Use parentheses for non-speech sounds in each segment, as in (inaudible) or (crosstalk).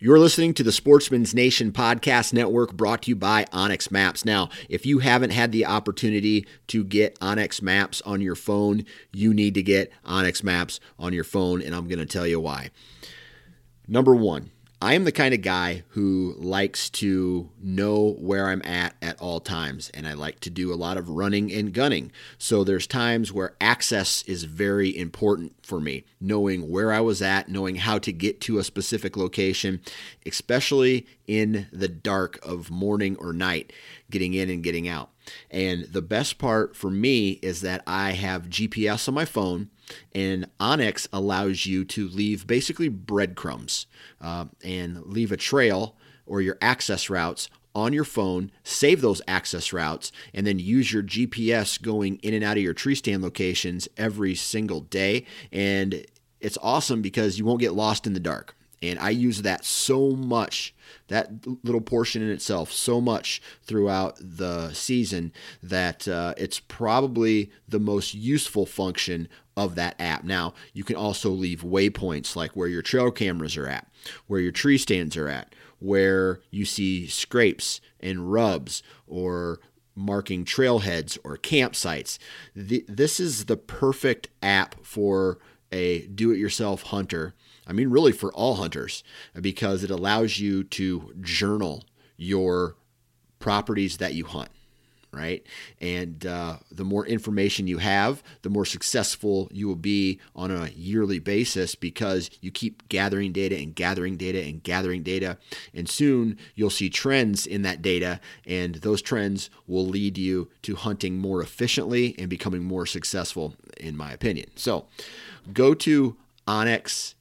You're listening to the Sportsman's Nation Podcast Network brought to you by onX Maps. Now, if you haven't had the opportunity to get onX Maps on your phone, you need to get onX Maps on your phone, and I'm going to tell you why. Number one, I am the kind of guy who likes to know where I'm at at all times, and I like to do a lot of running and gunning. So there's times where access is very important for me, knowing where I was at, knowing how to get to a specific location, especially in the dark of morning or night, getting in and getting out. And the best part for me is that I have GPS on my phone and onX allows you to leave basically breadcrumbs uh, and leave a trail or your access routes on your phone, save those access routes, and then use your GPS going in and out of your tree stand locations every single day. And it's awesome because you won't get lost in the dark. And I use that so much, that little portion in itself, so much throughout the season that uh, it's probably the most useful function of that app. Now, you can also leave waypoints like where your trail cameras are at, where your tree stands are at, where you see scrapes and rubs or marking trailheads or campsites. this is the perfect app for a do it yourself hunter I mean, really for all hunters, because it allows you to journal your properties that you hunt, right? And uh, the more information you have, the more successful you will be on a yearly basis because you keep gathering data and gathering data and gathering data. And soon you'll see trends in that data, and those trends will lead you to hunting more efficiently and becoming more successful, in my opinion. So go to onX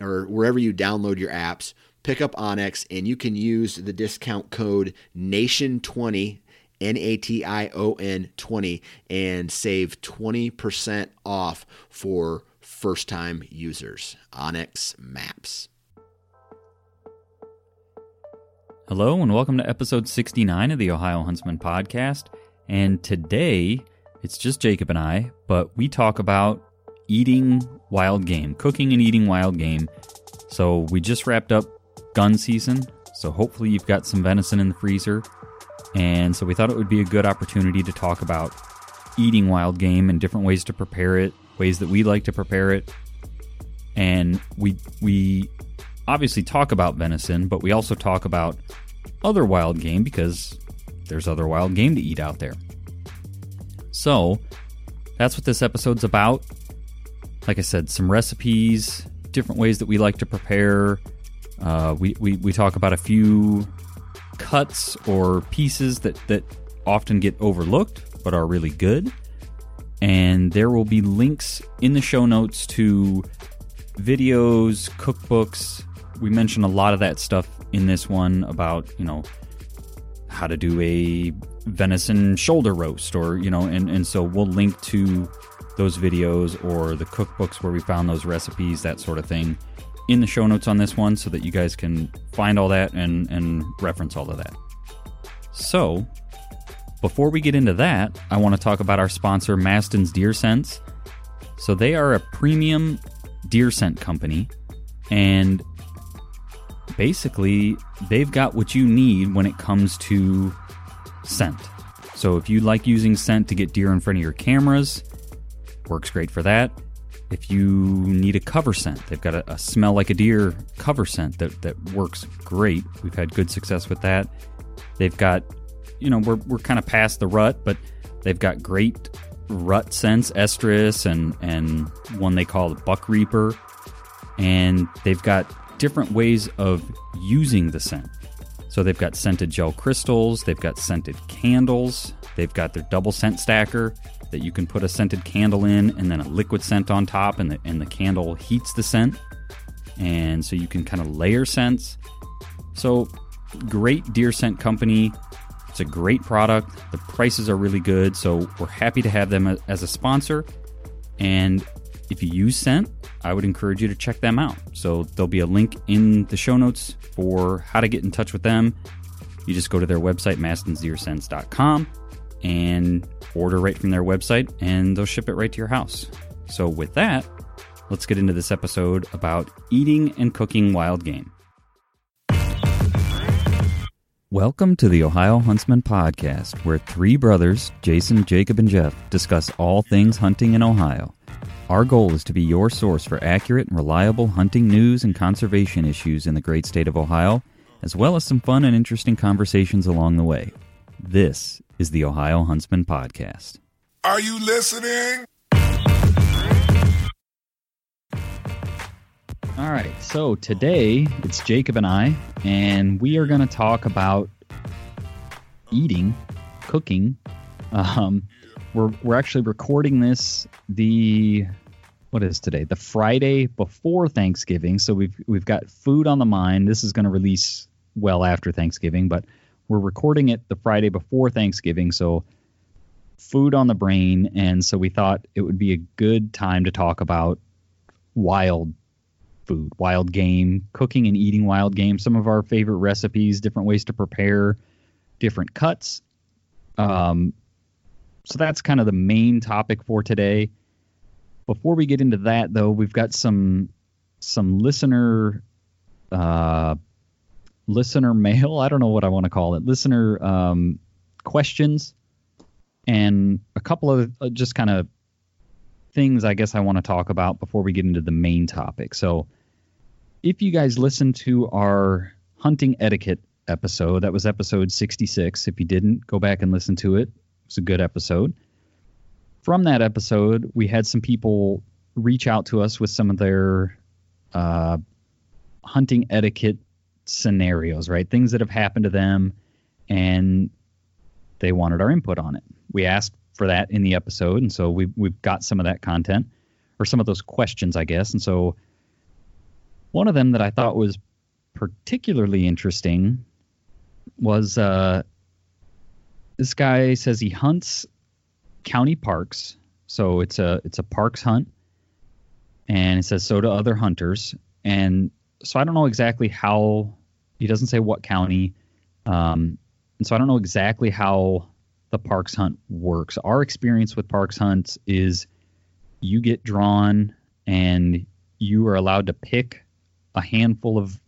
or wherever you download your apps, pick up onX and you can use the discount code NATION20 N A T I O N 20 and save 20% off for first time users. onX Maps. Hello, and welcome to episode 69 of the Ohio Huntsman podcast. And today, it's just Jacob and I, but we talk about eating wild game, cooking and eating wild game. So we just wrapped up gun season, so hopefully you've got some venison in the freezer. And so we thought it would be a good opportunity to talk about eating wild game and different ways to prepare it, ways that we like to prepare it. And we we obviously talk about venison, but we also talk about other wild game because there's other wild game to eat out there. So, that's what this episode's about like I said, some recipes, different ways that we like to prepare. Uh, we, we, we talk about a few cuts or pieces that, that often get overlooked but are really good. And there will be links in the show notes to videos, cookbooks. We mention a lot of that stuff in this one about, you know, how to do a venison shoulder roast or, you know, and, and so we'll link to those videos or the cookbooks where we found those recipes, that sort of thing, in the show notes on this one so that you guys can find all that and, and reference all of that. So, before we get into that, I want to talk about our sponsor, Maston's Deer Scents. So, they are a premium deer scent company, and basically, they've got what you need when it comes to scent. So, if you like using scent to get deer in front of your cameras, works great for that. If you need a cover scent, they've got a, a smell like a deer cover scent that, that works great. We've had good success with that. They've got, you know, we're, we're kind of past the rut, but they've got great rut scents, estrus, and and one they call the buck reaper, and they've got different ways of using the scent. So they've got scented gel crystals, they've got scented candles, they've got their double scent stacker that you can put a scented candle in and then a liquid scent on top, and the, and the candle heats the scent. And so you can kind of layer scents. So, great deer scent company. It's a great product. The prices are really good. So, we're happy to have them as a sponsor. And if you use Scent, I would encourage you to check them out. So there'll be a link in the show notes for how to get in touch with them. You just go to their website, mastonsdeerscents.com, and order right from their website, and they'll ship it right to your house. So with that, let's get into this episode about eating and cooking wild game. Welcome to the Ohio Huntsman Podcast, where three brothers, Jason, Jacob, and Jeff, discuss all things hunting in Ohio. Our goal is to be your source for accurate and reliable hunting news and conservation issues in the great state of Ohio, as well as some fun and interesting conversations along the way. This is the Ohio Huntsman Podcast. Are you listening? All right, so today it's Jacob and I, and we are going to talk about eating, cooking, um, we're we're actually recording this the what is today? The Friday before Thanksgiving. So we've we've got food on the mind. This is going to release well after Thanksgiving, but we're recording it the Friday before Thanksgiving. So food on the brain, and so we thought it would be a good time to talk about wild food, wild game, cooking and eating wild game. Some of our favorite recipes, different ways to prepare different cuts. Um, so that's kind of the main topic for today. Before we get into that, though, we've got some some listener uh, listener mail. I don't know what I want to call it. Listener um, questions and a couple of uh, just kind of things I guess I want to talk about before we get into the main topic. So, if you guys listened to our hunting etiquette episode, that was episode 66. If you didn't, go back and listen to it it was a good episode. From that episode, we had some people reach out to us with some of their uh, hunting etiquette scenarios, right? Things that have happened to them, and they wanted our input on it. We asked for that in the episode, and so we we've got some of that content or some of those questions, I guess. And so one of them that I thought was particularly interesting was uh, this guy says he hunts county parks, so it's a it's a parks hunt, and it says so to other hunters, and so I don't know exactly how he doesn't say what county, um, and so I don't know exactly how the parks hunt works. Our experience with parks hunts is you get drawn and you are allowed to pick a handful of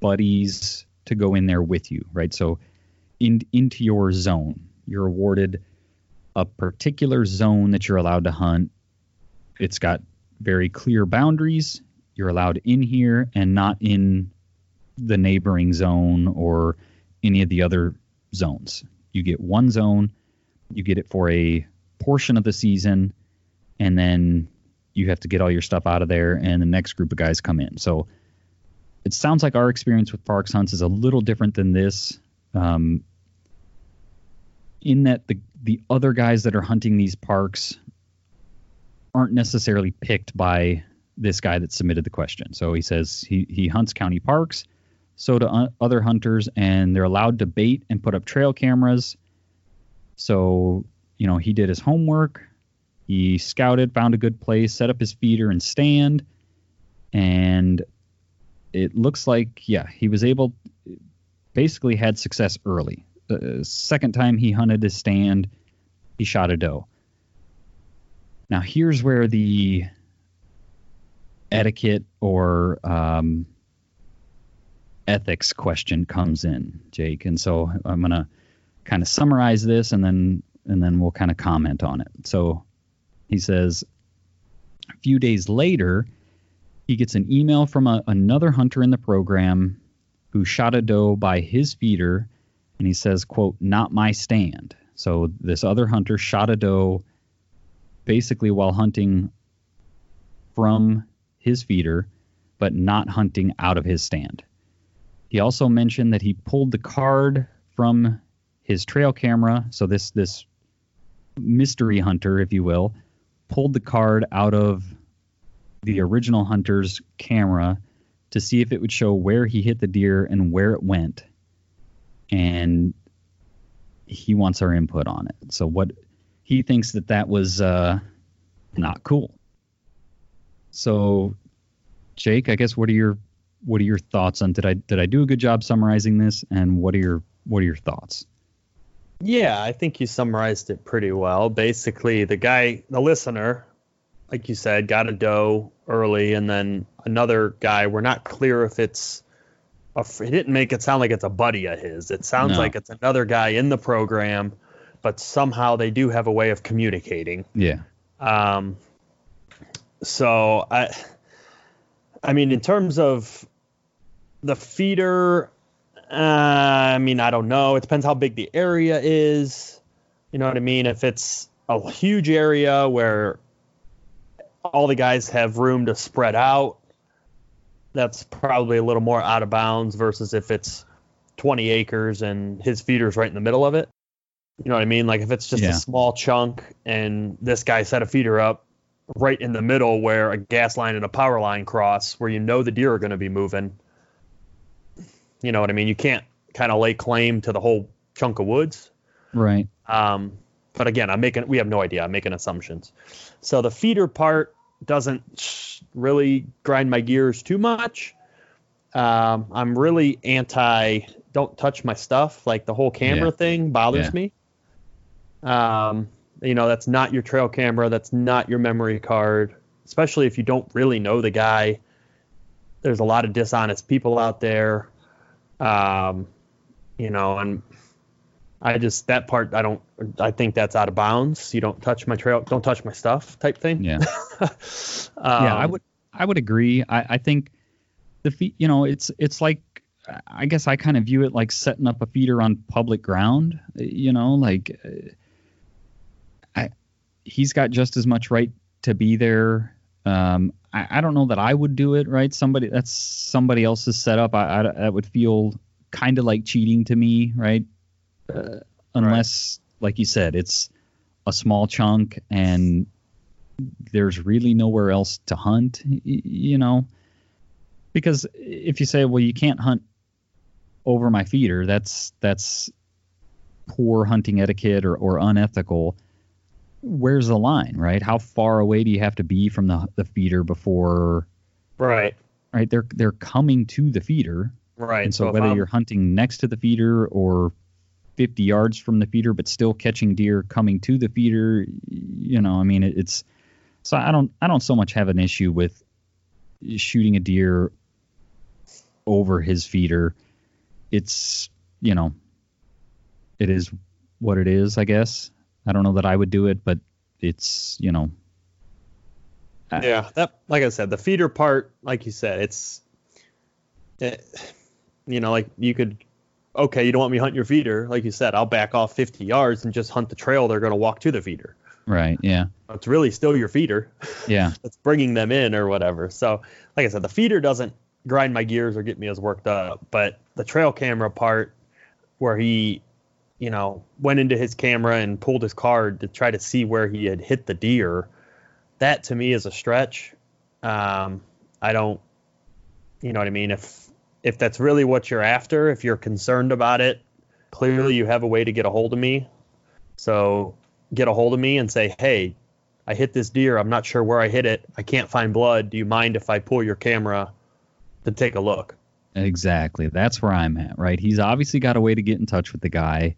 buddies to go in there with you, right? So in, into your zone. You're awarded a particular zone that you're allowed to hunt. It's got very clear boundaries. You're allowed in here and not in the neighboring zone or any of the other zones. You get one zone, you get it for a portion of the season, and then you have to get all your stuff out of there, and the next group of guys come in. So it sounds like our experience with parks hunts is a little different than this. Um, in that the the other guys that are hunting these parks aren't necessarily picked by this guy that submitted the question. So he says he he hunts county parks, so do un- other hunters, and they're allowed to bait and put up trail cameras. So you know he did his homework. He scouted, found a good place, set up his feeder and stand, and it looks like yeah he was able basically had success early the uh, second time he hunted his stand he shot a doe now here's where the etiquette or um, ethics question comes in jake and so i'm going to kind of summarize this and then and then we'll kind of comment on it so he says a few days later he gets an email from a, another hunter in the program who shot a doe by his feeder, and he says, "quote Not my stand." So this other hunter shot a doe basically while hunting from his feeder, but not hunting out of his stand. He also mentioned that he pulled the card from his trail camera. So this this mystery hunter, if you will, pulled the card out of the original hunter's camera to see if it would show where he hit the deer and where it went. And he wants our input on it. So what he thinks that that was uh, not cool. So, Jake, I guess what are your what are your thoughts on did I did I do a good job summarizing this and what are your what are your thoughts? Yeah, I think you summarized it pretty well. Basically, the guy, the listener, like you said, got a doe early, and then another guy. We're not clear if it's. A, he didn't make it sound like it's a buddy of his. It sounds No. like it's another guy in the program, but somehow they do have a way of communicating. Yeah. Um, so I, I mean, in terms of the feeder, uh, I mean, I don't know. It depends how big the area is. You know what I mean? If it's a huge area where all the guys have room to spread out, that's probably a little more out of bounds versus if it's 20 acres and his feeder's right in the middle of it. You know what I mean? Like if it's just Yeah. a small chunk and this guy set a feeder up right in the middle where a gas line and a power line cross, where you know the deer are going to be moving. You know what I mean? You can't kind of lay claim to the whole chunk of woods. Right. Um, but again, I'm making we have no idea. I'm making assumptions. So the feeder part doesn't really grind my gears too much. Um, I'm really anti don't touch my stuff. Like the whole camera Yeah. thing bothers Yeah. me. Um, you know, that's not your trail camera. That's not your memory card. Especially if you don't really know the guy. There's a lot of dishonest people out there. Um, you know, and I just that part I don't I think that's out of bounds. You don't touch my trail, don't touch my stuff type thing. Yeah. um, (laughs) yeah, I would I would agree. I, I think the feed, you know, it's it's like I guess I kind of view it like setting up a feeder on public ground. You know, like uh, he's got just as much right to be there. Um, I, I don't know that I would do it. Right, somebody that's somebody else's setup. I, I that would feel kind of like cheating to me. Right, uh, unless like you said, it's a small chunk and there's really nowhere else to hunt, y- you know. Because if you say, well, you can't hunt over my feeder, that's that's poor hunting etiquette or, or unethical. Where's the line, right? How far away do you have to be from the the feeder before right, right? They're they're coming to the feeder. right. And so, if whether I'm- you're hunting next to the feeder or 50 yards from the feeder, but still catching deer coming to the feeder, you know, I mean, it, it's so I don't I don't so much have an issue with shooting a deer over his feeder. It's you know, it is what it is, I guess. I don't know that I would do it, but it's you know, yeah, that like I said, the feeder part, like you said, it's it, you know, like you could okay, you don't want me hunting your feeder, like you said, I'll back off 50 yards and just hunt the trail they're going to walk to the feeder. right? Yeah, It's really still your feeder. yeah, (laughs) that's bringing them in or whatever. So, like I said, the feeder doesn't grind my gears or get me as worked up, but the trail camera part, where he, you know, went into his camera and pulled his card to try to see where he had hit the deer, that to me is a stretch. Um, I don't, you know what I mean? If if that's really what you're after, if you're concerned about it, clearly you have a way to get a hold of me. So get a hold of me and say, hey, I hit this deer. I'm not sure where I hit it. I can't find blood. Do you mind if I pull your camera to take a look? Exactly. That's where I'm at, right? He's obviously got a way to get in touch with the guy.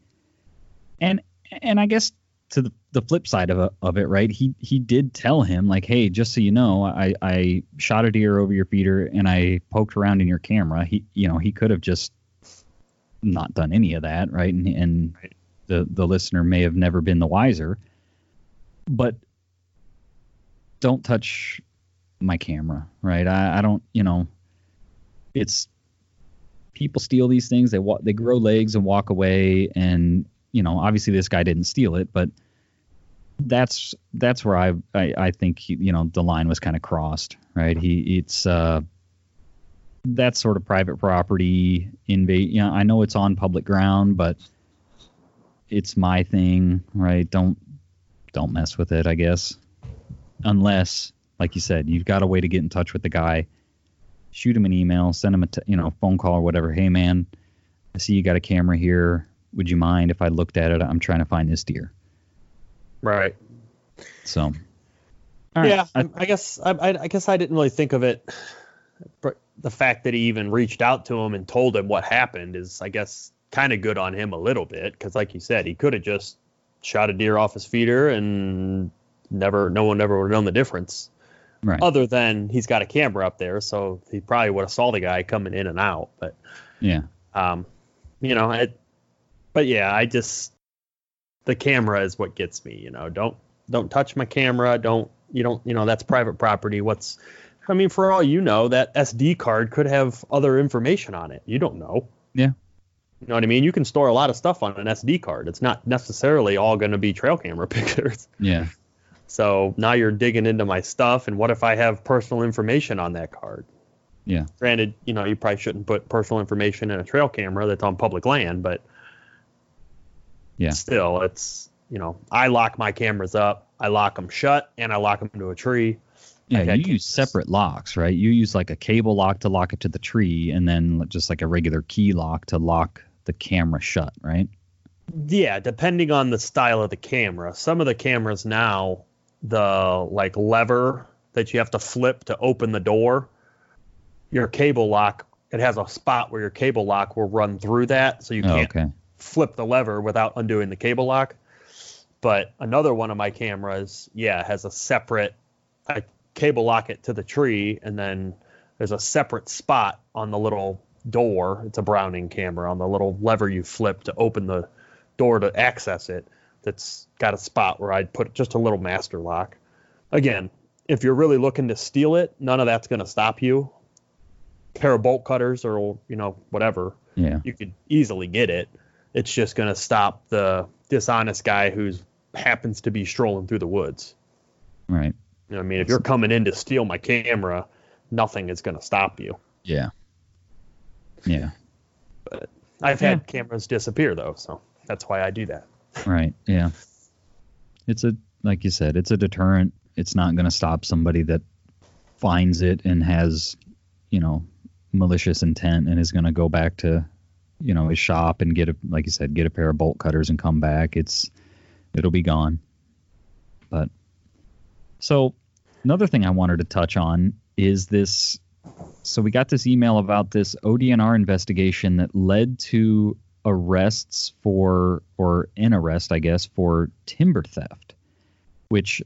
And and I guess to the, the flip side of, it- of it, right? He he did tell him like, "Hey, just so you know, I I shot a deer over your feeder and I poked around in your camera." He you know, he could have just not done any of that, right? And and Right. the the listener may have never been the wiser. But don't touch my camera, right? I, I don't, you know, it's people steal these things. They wa- they grow legs and walk away, and you know, obviously this guy didn't steal it, but that's that's where I I, I think you know the line was kind of crossed, right? He it's uh that's sort of private property invade. You know, I know it's on public ground, but it's my thing, right? Don't don't mess with it, I guess. Unless, like you said, you've got a way to get in touch with the guy. Shoot him an email, send him a t- you know phone call or whatever. Hey man, I see you got a camera here. Would you mind if I looked at it? I'm trying to find this deer. Right. So. all right. yeah, I- I, I guess I, I, I guess I didn't really think of it. But the fact that he even reached out to him and told him what happened is, I guess, kind of good on him a little bit because, like you said, he could have just shot a deer off his feeder and never, no one ever would have known the difference. right. Other than he's got a camera up there, so he probably would have saw the guy coming in and out. But yeah. um, you know, it, but yeah, I just the camera is what gets me. You know, don't don't touch my camera. Don't you don't you know that's private property. What's I mean, for all you know, that SD card could have other information on it. You don't know. Yeah. You know what I mean? You can store a lot of stuff on an SD card. It's not necessarily all going to be trail camera (laughs) pictures. Yeah. So now you're digging into my stuff, and what if I have personal information on that card? Yeah. Granted, you know, you probably shouldn't put personal information in a trail camera that's on public land, but Yeah. still, it's you know, I lock my cameras up, I lock them shut, and I lock them to a tree. Yeah, you use separate locks, right? You use like a cable lock to lock it to the tree, and then just like a regular key lock to lock the camera shut, right? Yeah, depending on the style of the camera. Some of the cameras now, the like lever that you have to flip to open the door, your cable lock, it has a spot where your cable lock will run through that, so you Oh, can't okay. Flip the lever without undoing the cable lock. But another one of my cameras, yeah, has a separate. I cable lock it to the tree, and then there's a separate spot on the little door. It's a Browning camera on the little lever you flip to open the door to access it. That's got a spot where I'd put just a little master lock. Again, if you're really looking to steal it, none of that's going to stop you. Pair of bolt cutters or you know whatever Yeah. you could easily get it. It's just going to stop the dishonest guy who's happens to be strolling through the woods. Right. You know I mean? If you're coming in to steal my camera, nothing is going to stop you. Yeah. Yeah. But I've had cameras disappear though, so that's why I do that. Right. Yeah. It's a like you said, it's a deterrent. It's not going to stop somebody that finds it and has, you know, malicious intent and is going to go back to, you know, his shop and get a like you said, get a pair of bolt cutters and come back. It's it'll be gone. But so another thing I wanted to touch on is this so we got this email about this ODNR investigation that led to arrests for or an arrest I guess for timber theft which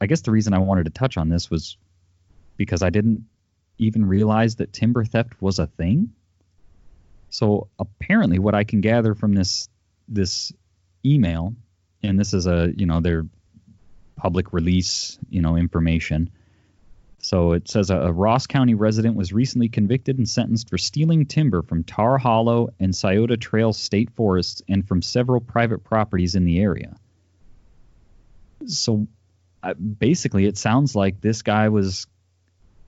I guess the reason I wanted to touch on this was because I didn't even realize that timber theft was a thing so apparently what I can gather from this this email and this is a you know their public release you know information so it says a, a Ross County resident was recently convicted and sentenced for stealing timber from Tar Hollow and Scioto Trail state forests and from several private properties in the area. So uh, basically, it sounds like this guy was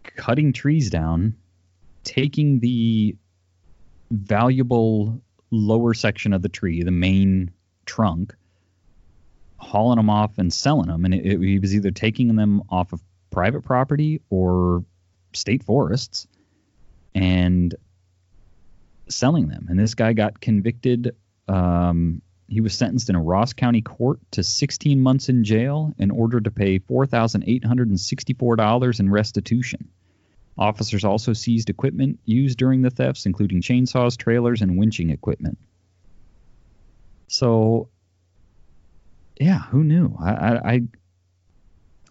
cutting trees down, taking the valuable lower section of the tree, the main trunk, hauling them off and selling them. And it, it, he was either taking them off of private property or state forests and selling them. And this guy got convicted. Um, he was sentenced in a Ross County court to 16 months in jail and ordered to pay $4,864 in restitution. Officers also seized equipment used during the thefts, including chainsaws, trailers, and winching equipment. So, yeah, who knew? I, I, I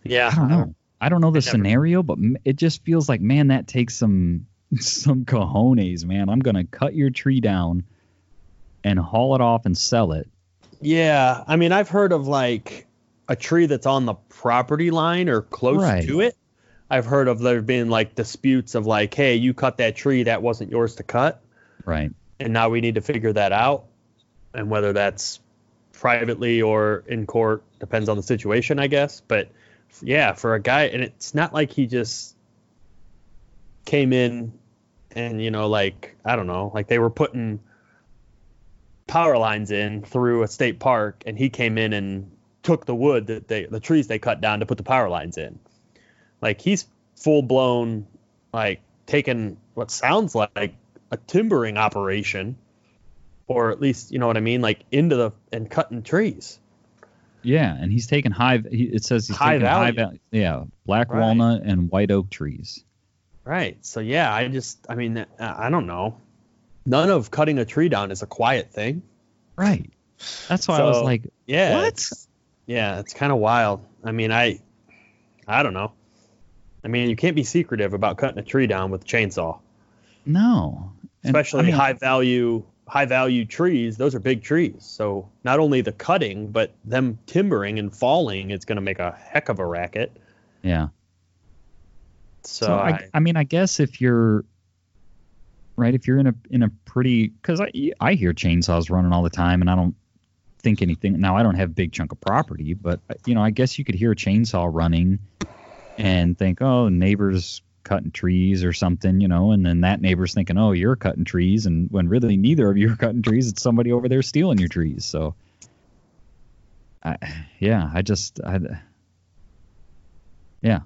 Yeah, I don't know. I don't know the scenario, but it just feels like, man, that takes some (laughs) some cojones, man. I'm gonna cut your tree down and haul it off and sell it. Yeah, I mean, I've heard of like a tree that's on the property line or close Right. to it. I've heard of there being like disputes of like, hey, you cut that tree that wasn't yours to cut, Right. and now we need to figure that out, and whether that's privately or in court, depends on the situation, I guess. But yeah, for a guy, and it's not like he just came in and you know, like I don't know, like they were putting power lines in through a state park, and he came in and took the wood that they, the trees they cut down to put the power lines in. Like he's full blown, like taking what sounds like a timbering operation, or at least you know what I mean, like into the and cutting trees. Yeah, and he's taking high. It says he's High taking high value. value. Yeah, black Right. walnut and white oak trees. Right. So yeah, I just, I mean, uh, I don't know. None of cutting a tree down is a quiet thing. Right. That's why I was like, Yeah. What? it's- Yeah, it's kind of wild. I mean, I, I don't know. I mean, you can't be secretive about cutting a tree down with a chainsaw, no. And, especially I mean, high value, high value trees. Those are big trees. So not only the cutting, but them timbering and falling it's going to make a heck of a racket. Yeah. So, So, I, I mean, I guess if you're right, if you're in a in a pretty because I I hear chainsaws running all the time, and I don't think anything. Now I don't have big chunk of property, but you know, I guess you could hear a chainsaw running and think, oh, neighbors cutting trees or something, you know, and then that neighbor's thinking, oh, you're cutting trees, and when really neither of you are cutting trees, it's somebody over there stealing your trees. So, I, yeah, I just I. Yeah,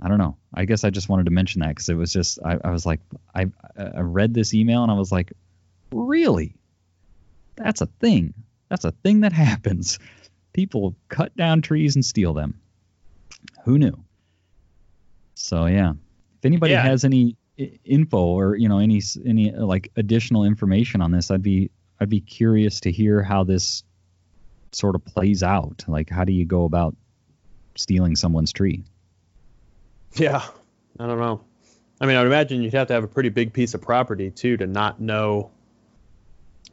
I don't know. I guess I just wanted to mention that because it was just I, I was like I I read this email and I was like, really? That's a thing. That's a thing that (laughs) happens. People cut down trees and steal them. Who knew? So yeah, if anybody Yeah. has any info or you know any any uh, like additional information on this, I'd be I'd be curious to hear how this sort of plays out. Like, how do you go about stealing someone's tree? Yeah, I don't know. I mean, I would imagine you'd have to have a pretty big piece of property too to not know.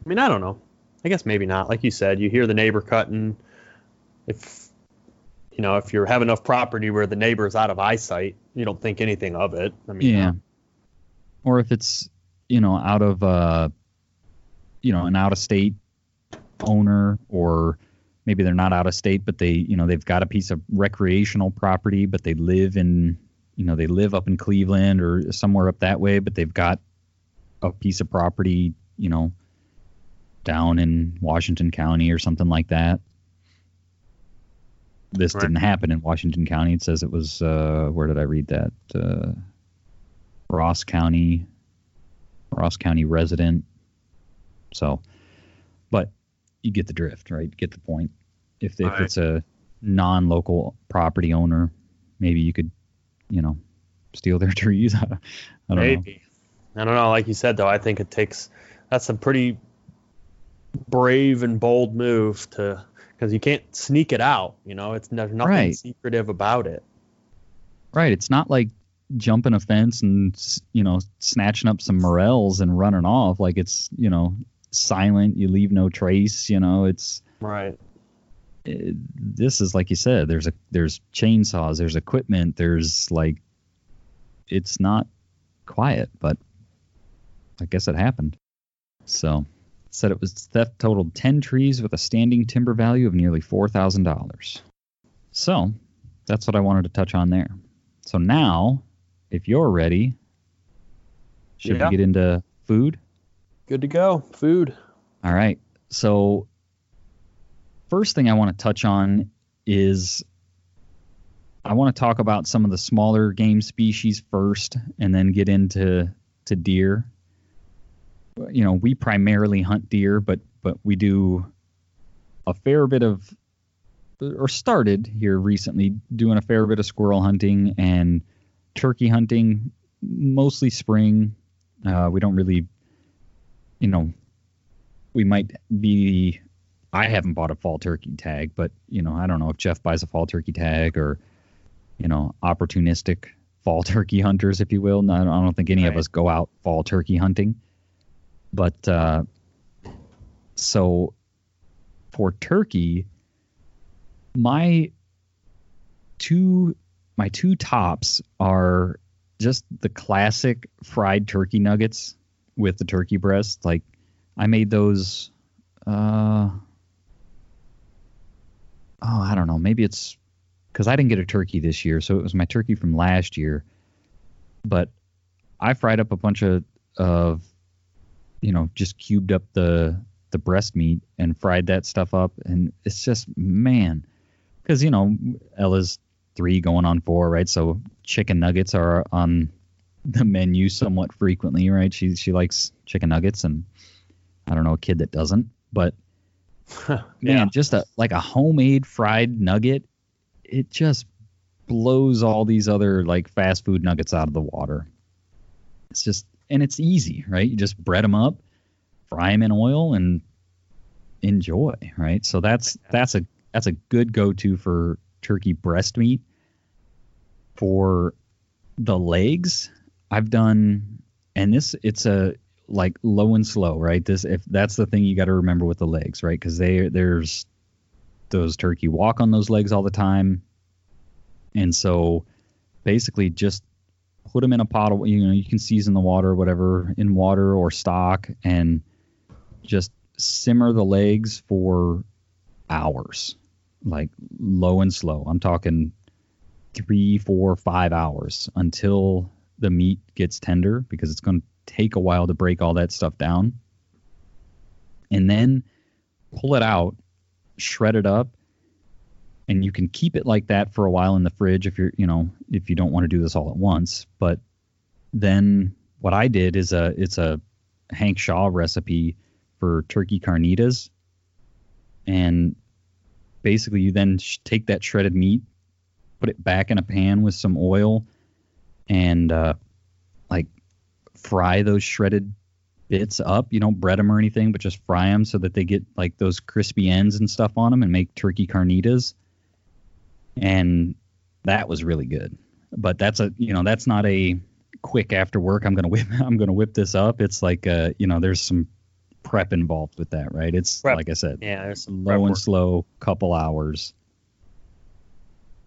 I mean, I don't know. I guess maybe not. Like you said, you hear the neighbor cutting. If you know, if you have enough property where the neighbor is out of eyesight, you don't think anything of it. I mean, yeah. Or if it's you know out of uh, you know an out of state owner, or maybe they're not out of state, but they you know they've got a piece of recreational property, but they live in you know they live up in Cleveland or somewhere up that way, but they've got a piece of property you know down in Washington County or something like that. This Right. didn't happen in Washington County. It says it was uh, where did I read that? Uh, Ross County, Ross County resident. So, but you get the drift, right? Get the point. If if Right. it's a non-local property owner, maybe you could, you know, steal their (laughs) trees. I don't know. I don't know. Like you said, though, I think it takes that's a pretty brave and bold move to because you can't sneak it out. You know, it's there's nothing Right. secretive about it. Right. It's not like jumping a fence and you know snatching up some morels and running off. Like it's you know silent. You leave no trace. You know it's Right. it, this is like you said. There's a there's chainsaws. There's equipment. There's like it's not quiet, but I guess it happened. So said it was theft totaled ten trees with a standing timber value of nearly four thousand dollars. So that's what I wanted to touch on there. So now, if you're ready, should Yeah. we get into food? Good to go. Food. All right. So, first thing I want to touch on is I want to talk about some of the smaller game species first, and then get into to deer. You know, we primarily hunt deer, but but we do a fair bit of, or started here recently doing a fair bit of squirrel hunting and turkey hunting, mostly spring. Uh, we don't really, you know, we might be I haven't bought a fall turkey tag, but you know, I don't know if Jeff buys a fall turkey tag or you know, opportunistic fall (laughs) turkey hunters, if you will. No, I don't- think any of us go out fall turkey hunting. But uh, so for turkey, my two my two tops are just the classic fried turkey nuggets with the turkey breast. Like I made those uh oh, I don't know, maybe it's because I didn't get a turkey this year, so it was my turkey from last year. But I fried up a bunch of of you know just cubed up the the breast meat and fried that stuff up, and it's just man, because you know Ella's three going on four, right? So chicken nuggets are on the menu somewhat frequently, right? She she likes chicken nuggets, and I don't know a kid that doesn't, but (laughs) man, Yeah. just a like a homemade fried nugget, it just blows all these other like fast food nuggets out of the water. It's just and it's easy, right? You just bread them up, fry them in oil, and enjoy, right? So that's that's a that's a good go-to for turkey breast meat. For the legs, I've done, and this it's a like low and slow, right? This if that's the thing you got to remember with the legs, right? Because they there's those turkey walk on those legs all the time, and so basically just put them in a pot of you know you can season the water whatever in water or stock and just simmer the legs for hours like low and slow. I'm talking three four five hours until the meat gets tender because it's going to take a while to break all that stuff down. And then pull it out shred it up and you can keep it like that for a while in the fridge if you're you know if you don't want to do this all at once. But then what i did is a it's a hank shaw recipe for turkey carnitas. And basically you then sh- take that shredded meat put it back in a pan with some oil and uh, like fry those shredded bits up. You don't bread them or anything but just fry them so that they get like those crispy ends and stuff on them and make turkey carnitas and that was really good. But that's a you know that's not a quick after work. I'm gonna (laughs) whip I'm gonna whip this up. It's like uh you know there's some prep involved with that, right? It's Prep. like I said, Yeah, there's some low and work. slow, couple hours,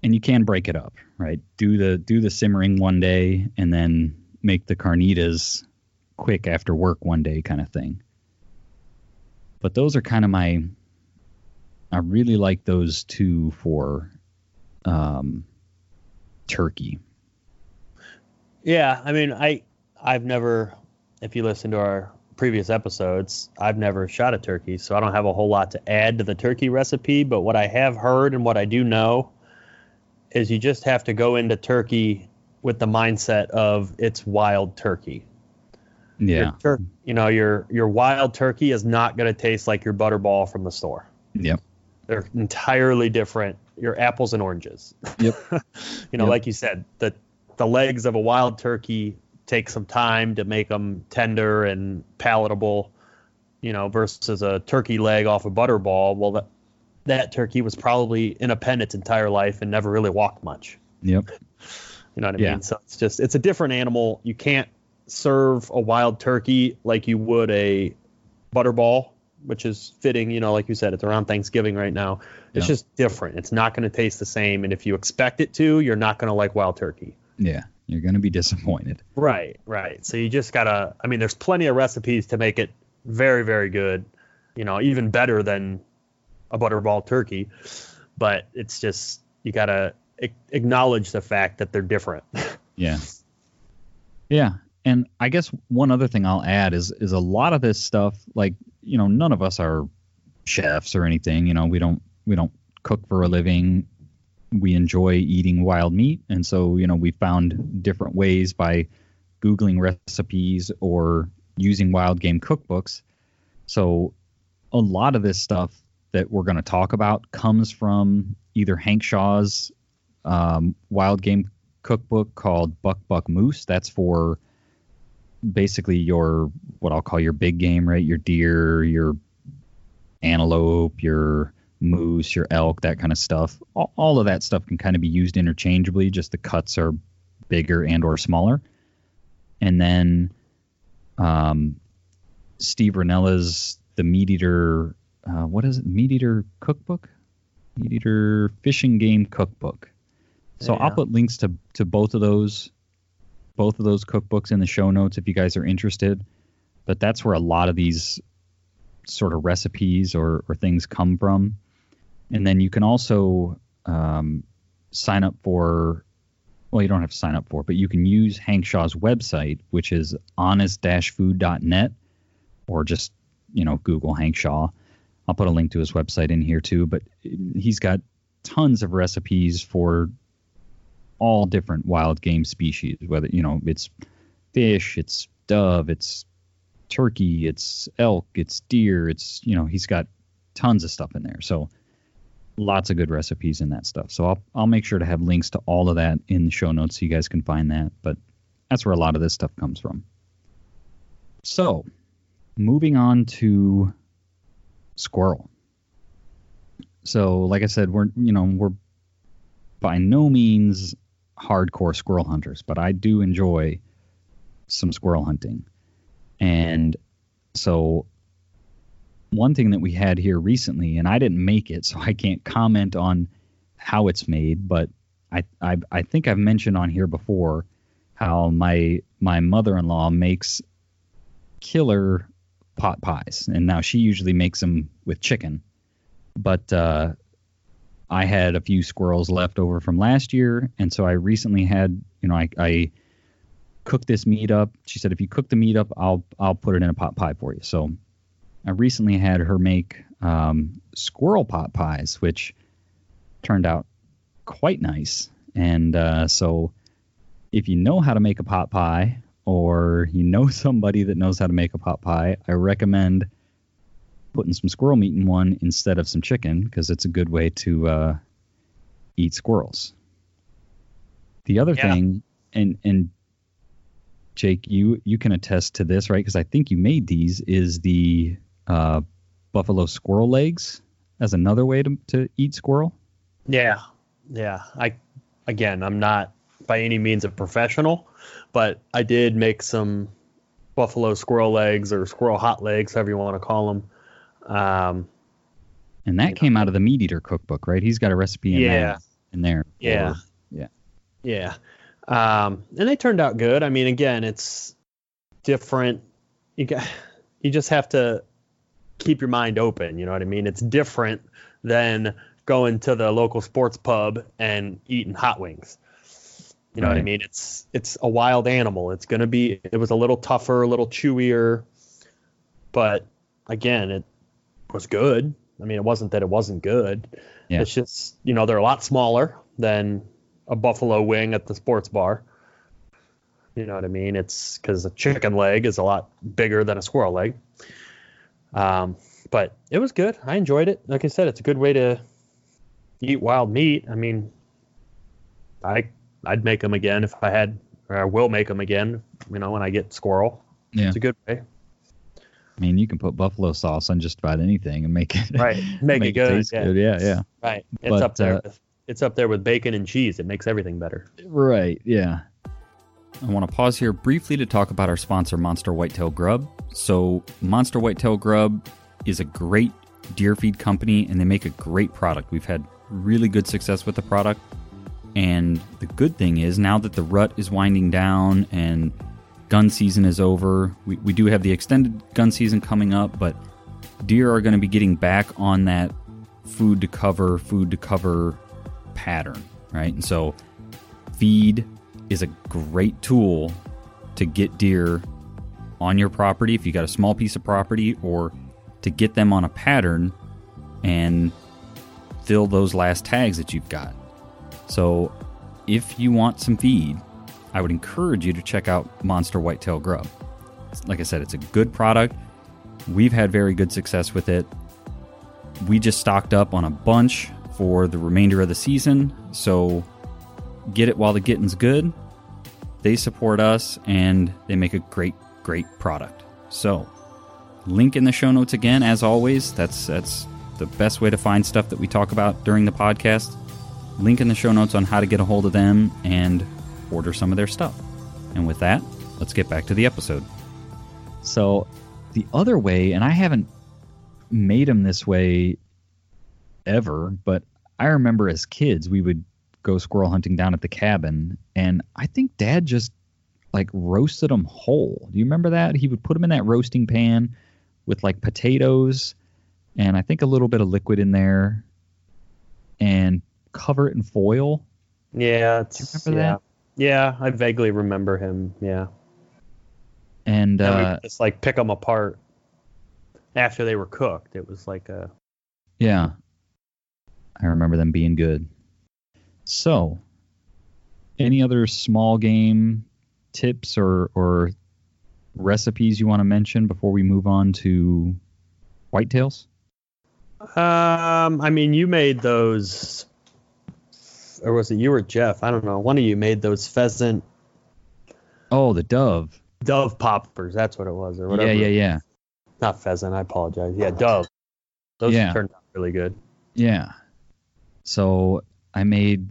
and you can break it up, right? Do the do the simmering one day and then make the carnitas quick after work one day kind of thing. But those are kind of my I really like those two for um, turkey. Yeah, I mean, I I've never, if you listen to our previous episodes, I've never shot a turkey, so I don't have a whole lot to add to the turkey recipe. But what I have heard and what I do know is you just have to go into turkey with the mindset of it's wild turkey. Yeah. Tur- you know, your your wild turkey is not going to taste like your butterball from the store. Yep. They're entirely different. Your apples and oranges. (laughs) Yep. you know, Yep. like you said, the the legs of a wild turkey take some time to make them tender and palatable. You know, versus a turkey leg off a butterball. Well, that that turkey was probably in a pen its entire life and never really walked much. Yep. (laughs) You know what I Yeah. mean? So it's just it's a different animal. You can't serve a wild turkey like you would a butterball, which is fitting, you know, like you said, it's around Thanksgiving right now. It's Yeah. just different. It's not going to taste the same and if you expect it to, you're not going to like wild turkey. Yeah. You're gonna be disappointed. Right, right. So you just got to I mean there's plenty of recipes to make it very very good, you know, even better than a butterball turkey, but it's just you got to acknowledge the fact that they're different. (laughs) Yeah. Yeah. And I guess one other thing I'll add is is a lot of this stuff, like, you know, none of us are chefs or anything. You know, we don't we don't cook for a living. We enjoy eating wild meat. And so, you know, we found different ways by Googling recipes or using wild game cookbooks. So a lot of this stuff that we're going to talk about comes from either Hank Shaw's um, wild game cookbook called Buck Buck Moose. That's for basically your what I'll call your big game, right? Your deer, your antelope, your moose, your elk, that kind of stuff. All, all of that stuff can kind of be used interchangeably. Just the cuts are bigger and or smaller. And then um, Steve Rinella's The Meat Eater. Uh, what is it? Meat Eater Cookbook. Meat Eater Fishing Game Cookbook. So I'll put links to to both of those both of those cookbooks in the show notes if you guys are interested. But that's where a lot of these sort of recipes or, or things come from. And then you can also um, sign up for, well, you don't have to sign up for, but you can use Hank Shaw's website, which is honest-food.net, or just, you know, Google Hank Shaw. I'll put a link to his website in here too, but he's got tons of recipes for all different wild game species, whether, you know, it's fish, it's dove, it's turkey, it's elk, it's deer, it's, you know, he's got tons of stuff in there. So lots of good recipes in that stuff. So I'll I'll make sure to have links to all of that in the show notes so you guys can find that. But that's where a lot of this stuff comes from. So, moving on to squirrel. So, like I said, we're you know, we're by no means hardcore squirrel hunters, but I do enjoy some squirrel hunting. And so one thing that we had here recently, and I didn't make it, so I can't comment on how it's made, but I I, I think I've mentioned on here before how my my mother-in-law makes killer pot pies, and now she usually makes them with chicken, but uh, I had a few squirrels left over from last year, and so I recently had you know I, I cooked this meat up. She said if you cook the meat up, I'll I'll put it in a pot pie for you. So I recently had her make um, squirrel pot pies, which turned out quite nice. And uh, so, if you know how to make a pot pie, or you know (laughs) somebody that knows how to make a pot pie, I recommend putting some squirrel meat in one instead of some chicken because it's a good way to uh, eat squirrels. The other yeah. thing, and and Jake, you you can attest to this, right? Because I think you made these. Is the uh, buffalo squirrel legs as another way to, to eat squirrel? Yeah, yeah. I again, I'm not by any means a professional, but I did make some buffalo squirrel legs or squirrel hot legs, however you want to call them. Um, and that came know. out of the MeatEater cookbook, right? He's got a recipe in yeah. there. In there. Yeah. yeah. Yeah. Um, and they turned out good. I mean, again, it's different. You got, you just have to keep your mind open. You know what I mean? It's different than going to the local sports pub and eating hot wings. You know right. what I mean? It's it's a wild animal. It's gonna be. It was a little tougher, a little chewier, but again, it was good. I mean, it wasn't that it wasn't good. Yeah. It's just you know they're a lot smaller than a buffalo wing at the sports bar. You know what I mean? It's because a chicken leg is a lot bigger than a squirrel leg. Um, but it was good. I enjoyed it. Like I said, it's a good way to eat wild meat. I mean, I I'd make them again if I had, or I will make them again. You know, when I get squirrel. Yeah, it's a good way. I mean, you can put buffalo sauce on just about anything and make it right, (laughs) make, make it good. Yeah. good. Yeah, yeah. Right. It's but, up there. Uh, with, it's up there with bacon and cheese. It makes everything better. Right. Yeah. I want to pause here briefly to talk about our sponsor, Monster Whitetail Grub. So, Monster Whitetail Grub is a great deer feed company and they make a great product. We've had really good success with the product. And the good thing is, now that the rut is winding down and gun season is over, we, we do have the extended gun season coming up, but deer are going to be getting back on that food to cover, food to cover pattern, right? And so, feed is a great tool to get deer on your property if you got a small piece of property or to get them on a pattern and fill those last tags that you've got. So, if you want some feed, I would encourage you to check out Monster Whitetail Grub. Like I said, it's a good product. We've had very good success with it. We just stocked up on a bunch for the remainder of the season, so get it while the getting's good. They support us and they make a great, great product. So, link in the show notes again, as always. That's that's the best way to find stuff that we talk about during the podcast. Link in the show notes on how to get a hold of them and order some of their stuff. And with that, let's get back to the episode. So, the other way, and I haven't made them this way ever, but I remember as kids, we would go squirrel hunting down at the cabin, and I think Dad just like roasted them whole. Do you remember that? He would put them in that roasting pan with like potatoes and I think a little bit of liquid in there, and cover it in foil. Yeah, it's remember yeah. that? Yeah, I vaguely remember him. Yeah, And uh, just like pick them apart after they were cooked. It was like a yeah, I remember them being good. So, any other small game tips or or recipes you want to mention before we move on to whitetails? Um, I mean, you made those, or was it you or Jeff? I don't know. One of you made those pheasant Oh, the dove. dove poppers. That's what it was, or whatever. Yeah, yeah, yeah. Not pheasant. I apologize. Yeah, dove. Those Yeah. turned out really good. Yeah. So I made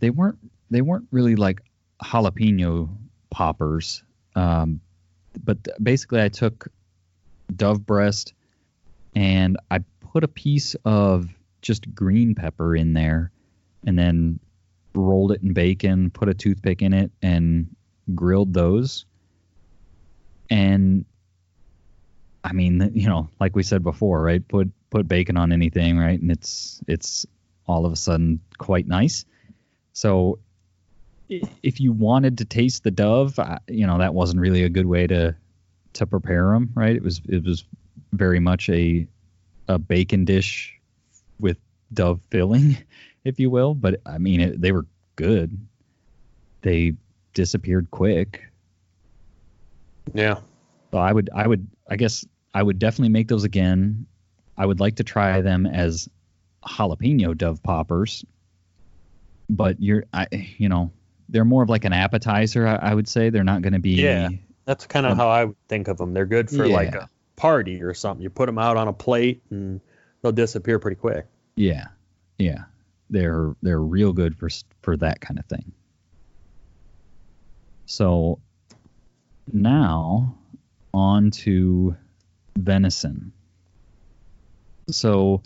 they weren't they weren't really like jalapeno poppers. Um, but basically I took dove breast and I put a piece of just green pepper in there and then rolled it in bacon, put a toothpick in it and grilled those. And I mean, you know, like we said before, right? Put put bacon on anything, right? And it's it's all of a sudden quite nice. So if you wanted to taste the dove, you know, that wasn't really a good way to to prepare them, right? It was it was very much a a bacon dish with dove filling, (laughs) if you will. But I mean, it, they were good. They disappeared quick. Yeah. So I would, I would, I guess I would definitely make those again. I would like to try them as jalapeno dove poppers, but you're, I, you know, they're more of like an appetizer. I, I would say they're not going to be. Yeah. That's kind of Um, how I would think of them. They're good for like a party or something. You put them out on a plate and they'll disappear pretty quick. Yeah, yeah, they're they're real good for for that kind of thing. So now on to venison. So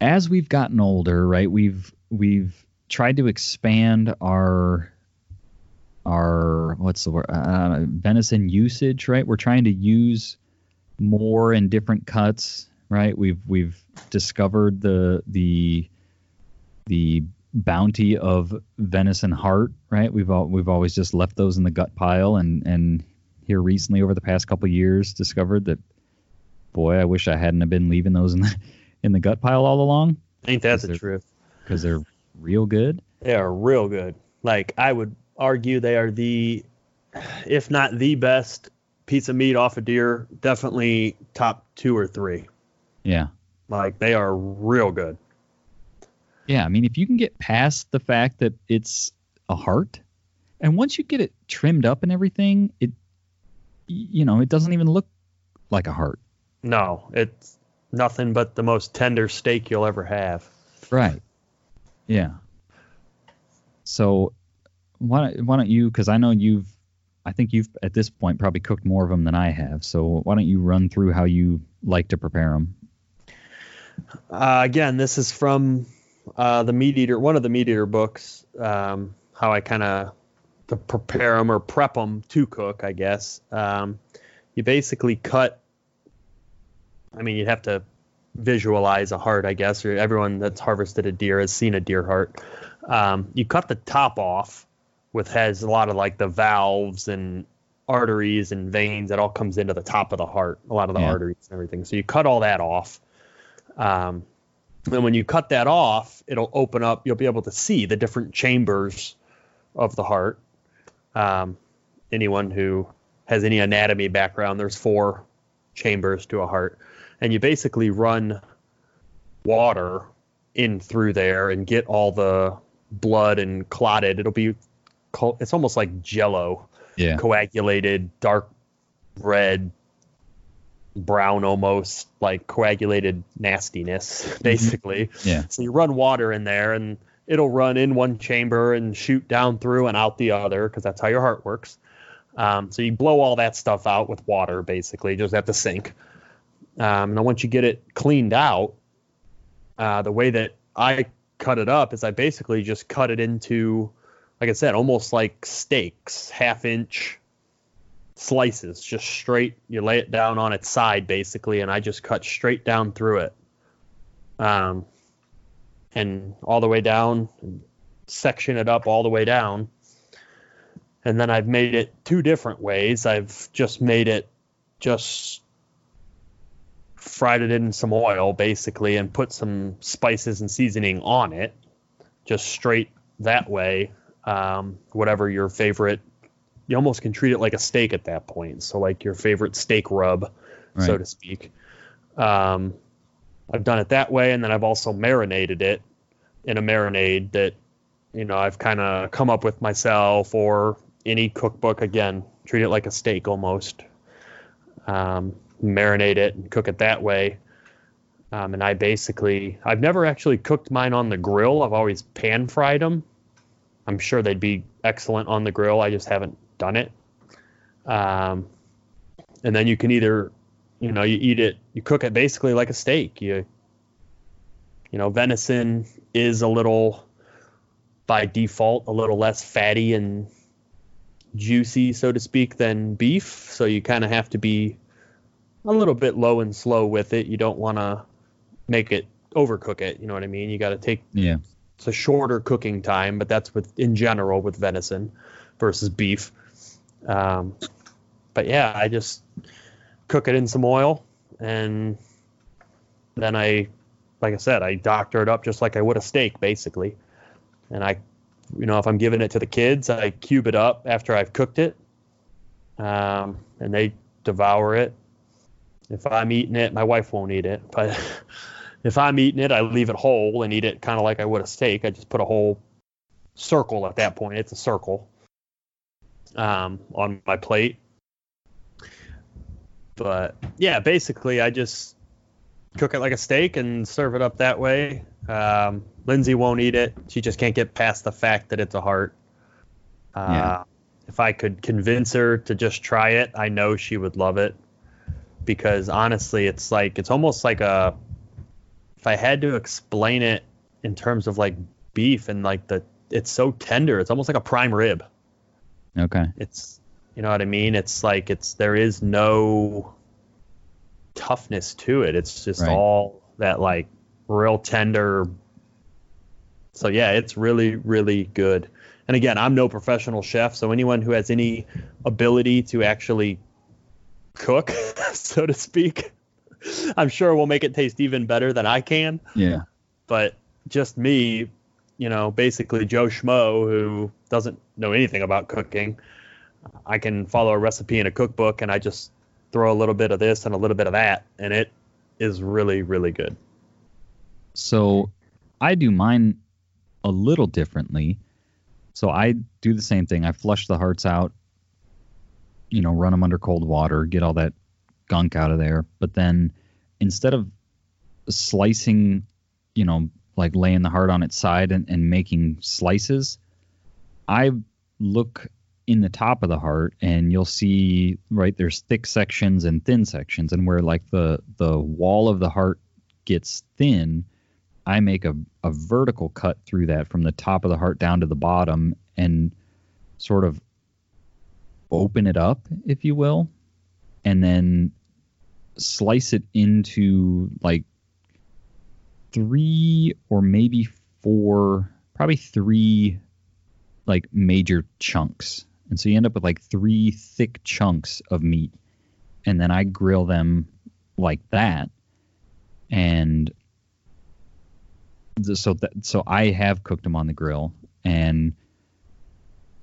as we've gotten older, right, we've we've tried to expand our our what's the word uh, venison usage, right? We're trying to use more and different cuts, right? We've we've discovered the the the bounty of venison heart, right? We've all, we've always just left those in the gut pile, and and here recently over the past couple years discovered that, boy, I wish I hadn't have been leaving those in the in the gut pile all along Ain't that the truth? because they're real good. They are real good. Like I would argue they are the, if not the best piece of meat off a deer, definitely top two or three. Yeah. Like they are real good. Yeah, I mean, if you can get past the fact that it's a heart, and once you get it trimmed up and everything, it, you know, it doesn't even look like a heart. No, it's nothing but the most tender steak you'll ever have. Right. Yeah. So, why don't, why don't you? Because I know you've, I think you've at this point probably cooked more of them than I have. So why don't you run through how you like to prepare them? Uh, again, this is from uh, the MeatEater, one of the MeatEater books. Um, how I kind of to prepare them or prep them to cook, I guess. Um, you basically cut. I mean, you'd have to visualize a heart, I guess, or everyone that's harvested a deer has seen a deer heart. Um, you cut the top off, with has a lot of like the valves and arteries and veins that all comes into the top of the heart. A lot of the Yeah. arteries and everything. So you cut all that off. Um, and when you cut that off, it'll open up. You'll be able to see the different chambers of the heart. Um, anyone who has any anatomy background, there's four chambers to a heart, and you basically run water in through there and get all the blood and clotted. It'll be, it's almost like Jello Yeah. coagulated dark red brown almost like coagulated nastiness (laughs) basically. Yeah. so you run water in there and it'll run in one chamber and shoot down through and out the other because that's how your heart works. Um, so you blow all that stuff out with water basically just at the sink. Um, and then once you get it cleaned out uh, the way that i cut it up is i basically just cut it into like I said, almost like steaks, half inch slices, just straight. You lay it down on its side basically, and I just cut straight down through it. Um, and all the way down, section it up all the way down. And then I've made it two different ways. I've just made it just fried it in some oil basically and put some spices and seasoning on it just straight that way um, whatever your favorite you almost can treat it like a steak at that point so like your favorite steak rub so to speak um, i've done it that way and then i've also marinated it in a marinade that you know i've kind of come up with myself or any cookbook again treat it like a steak almost um, marinate it and cook it that way. Um, and I basically, I've never actually cooked mine on the grill. I've always pan fried them. I'm sure they'd be excellent on the grill. I just haven't done it. Um, and then you can either, you know, you eat it, you cook it basically like a steak. You, you know, venison is a little, by default, a little less fatty and juicy, so to speak, than beef. So you kind of have to be a little bit low and slow with it. You don't want to make it overcook it. You know what I mean? You got to take Yeah. it's a shorter cooking time, but that's with in general with venison versus beef. Um, but yeah, I just cook it in some oil and then I, like I said, I doctor it up just like I would a steak basically. And I, you know, if I'm giving it to the kids, I cube it up after I've cooked it. Um, and they devour it. If I'm eating it, my wife won't eat it, but (laughs) if I'm eating it, I leave it whole and eat it kind of like I would a steak. I just put a whole circle at that point. It's a circle um, on my plate. But yeah, basically, I just cook it like a steak and serve it up that way. Um, Lindsay won't eat it. She just can't get past the fact that it's a heart. Uh, Yeah. If I could convince her to just try it, I know she would love it. Because honestly, it's like it's almost like a. If I had to explain it in terms of like beef and like the, it's so tender. It's almost like a prime rib Okay. it's you know what i mean it's like it's there is no toughness to it it's just Right. all that like real tender so yeah it's really really good and again i'm no professional chef so anyone who has any ability to actually cook (laughs) so to speak i'm sure will make it taste even better than i can Yeah. but just me, you know, basically Joe Schmo who doesn't know anything about cooking. I can follow a recipe in a cookbook and I just throw a little bit of this and a little bit of that, and it is really, really good. So I do mine a little differently. So I do the same thing. I flush the hearts out, you know, run them under cold water, get all that gunk out of there. But then instead of slicing, you know, like laying the heart on its side and, and making slices, I look in the top of the heart and you'll see right there's thick sections and thin sections and where like the the wall of the heart gets thin I make a, a vertical cut through that from the top of the heart down to the bottom and sort of open it up, if you will, and then slice it into like three or maybe four, probably three like major chunks. And so you end up with like three thick chunks of meat. And then I grill them like that. And so that so I have cooked them on the grill, and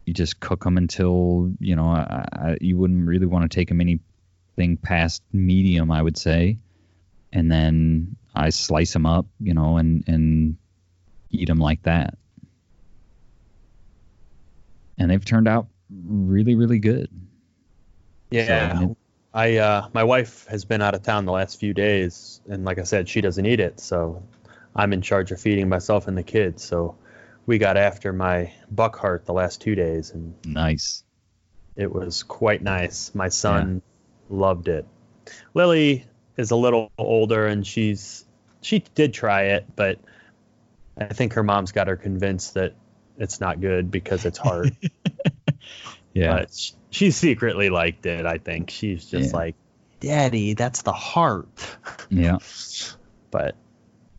you just cook them until you know I, I, you wouldn't really want to take them anything past medium, I would say, and then I slice them up, you know, and and eat them like that, and they've turned out really really good. Yeah. So, I uh my wife has been out of town the last few days and like I said she doesn't eat it so I'm in charge of feeding myself and the kids so we got after my buck heart the last 2 days and nice. it was quite nice my son loved it Lily is a little older and she's she did try it but I think her mom's got her convinced that it's not good because it's hard (laughs) Yeah. but sh- she secretly liked it. I think she's just Yeah. like, "Daddy, that's the heart." (laughs) yeah. But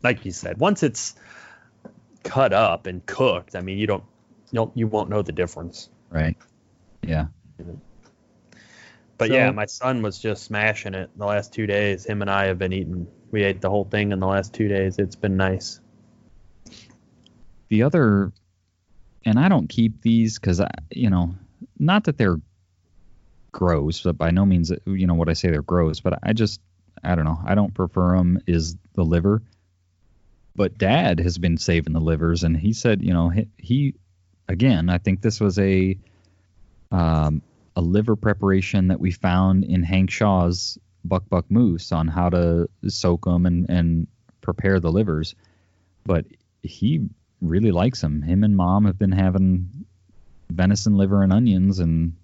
like you said, once it's cut up and cooked, I mean, you don't, you don't, you won't know the difference. Right. Yeah. But So- yeah, my son was just smashing it the last two days. Him and I have been eating. We ate the whole thing in the last two days. It's been nice. the other and i don't keep these because i you know not that they're gross but by no means you know what i say they're gross but i just i don't know i don't prefer them is the liver but dad has been saving the livers and he said you know he, he again i think this was a um, a liver preparation that we found in Hank Shaw's Buck Buck Moose on how to soak them and, and prepare the livers but he really likes them. Him and mom have been having venison liver and onions and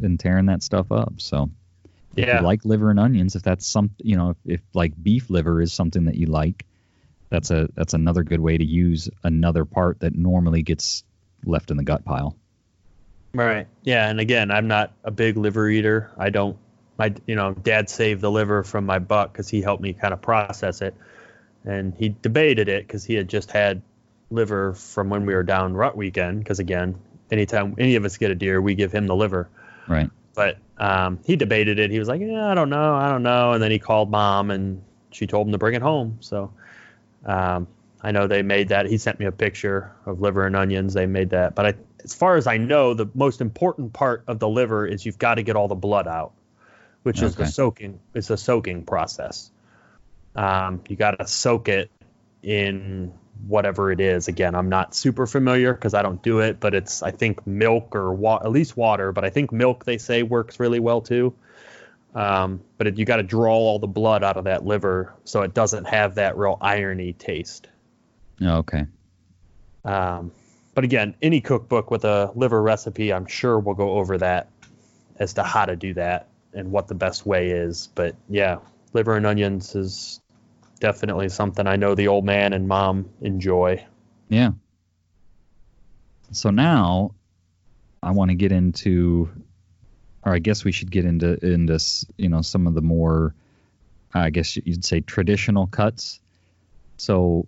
been tearing that stuff up. So if Yeah. you like liver and onions, if that's some you know, if, if like beef liver is something that you like, that's a that's another good way to use another part that normally gets left in the gut pile. Right. Yeah, and again, I'm not a big liver eater. I don't. My, you know, dad saved the liver from my buck because he helped me kind of process it, and he debated it because he had just had liver from when we were down rut weekend. Because again, anytime any of us get a deer, we give him the liver. Right. But um, he debated it. He was like, "Yeah, I don't know, I don't know." And then he called mom, and she told him to bring it home. So um, I know they made that. He sent me a picture of liver and onions. They made that. But I, as far as I know, the most important part of the liver is you've got to get all the blood out, which is the soaking. It's a soaking process. Um, you got to soak it in whatever it is. Again, I'm not super familiar because I don't do it, but it's I think milk or wa- at least water. But I think milk they say works really well too. Um, but it, you got to draw all the blood out of that liver so it doesn't have that real irony taste. Oh, Okay. Um, but again, any cookbook with a liver recipe, I'm sure will go over that as to how to do that and what the best way is. But yeah, liver and onions is definitely something I know the old man and mom enjoy. Yeah. So now I want to get into or I guess we should get into into you know some of the more I guess you'd say traditional cuts. So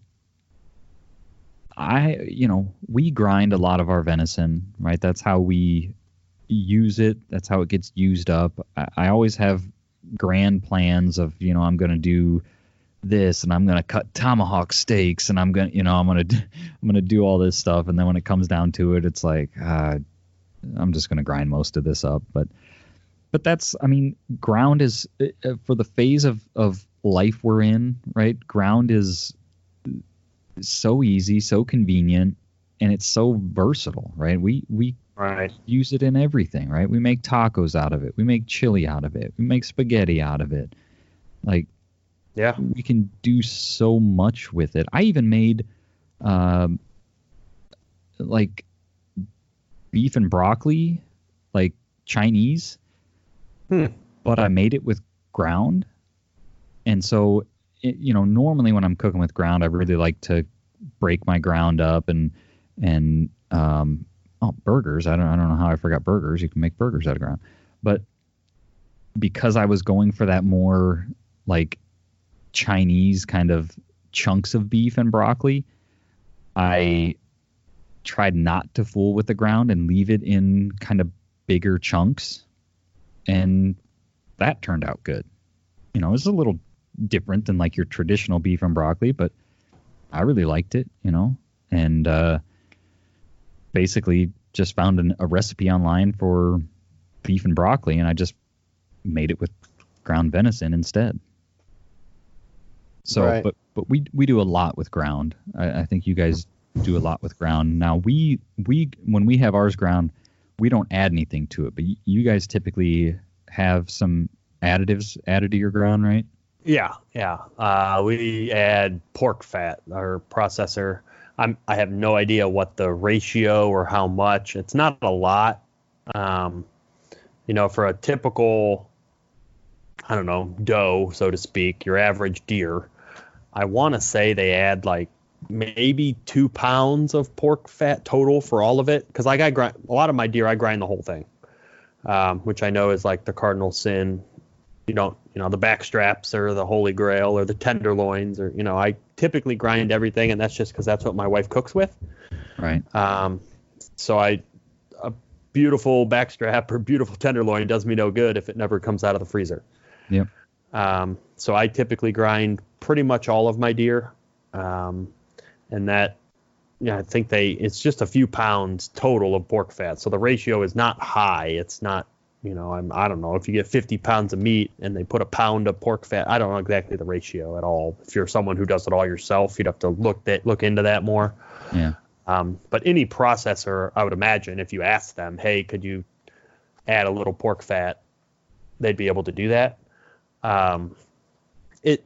I you know, we grind a lot of our venison, right? That's how we use it. That's how it gets used up. I, I always have grand plans of, you know, I'm going to do this and I'm going to cut tomahawk steaks and I'm going to, you know, I'm going to I'm going to do all this stuff and then when it comes down to it it's like uh, I'm just going to grind most of this up, but but that's I mean, ground is uh, for the phase of of life we're in, right? Ground is so easy, so convenient, and it's so versatile, right? We we Right. use it in everything, right? We make tacos out of it. We make chili out of it. We make spaghetti out of it. Like Yeah. we can do so much with it. I even made um like beef and broccoli, like Chinese. Hmm. But I made it with ground. And so you know, normally when I'm cooking with ground, I really like to break my ground up and and um oh burgers. I don't I don't know how I forgot burgers. You can make burgers out of ground. But because I was going for that more like Chinese kind of chunks of beef and broccoli, I tried not to fool with the ground and leave it in kind of bigger chunks. And that turned out good. You know, it was a little different than like your traditional beef and broccoli, but I really liked it, you know. And uh, basically just found an, a recipe online for beef and broccoli, and I just made it with ground venison instead. So, Right. but but we we do a lot with ground. I, I think you guys do a lot with ground. Now we we when we have ours ground, we don't add anything to it. But you guys typically have some additives added to your ground, right? Yeah, yeah. Uh, we add pork fat, our processor. I'm I have no idea what the ratio or how much. It's not a lot. Um, you know, for a typical, I don't know, doe, so to speak, your average deer, I want to say they add like maybe two pounds of pork fat total for all of it. Because like I grind a lot of my deer, I grind the whole thing, um, which I know is like the cardinal sin you don't you know the back straps or the holy grail or the tenderloins or you know I typically grind everything and that's just because that's what my wife cooks with. Right. Um, so I a beautiful backstrap or beautiful tenderloin does me no good if it never comes out of the freezer. Yep. Um, so I typically grind pretty much all of my deer, um, and that yeah I think they it's just a few pounds total of pork fat. So the ratio is not high. It's not you know I'm I don't know if you get 50 pounds of meat and they put a pound of pork fat. I don't know exactly the ratio at all. If you're someone who does it all yourself, you'd have to look that look into that more. Yeah. Um, but any processor, I would imagine, if you ask them, hey, could you add a little pork fat, they'd be able to do that. Um, it,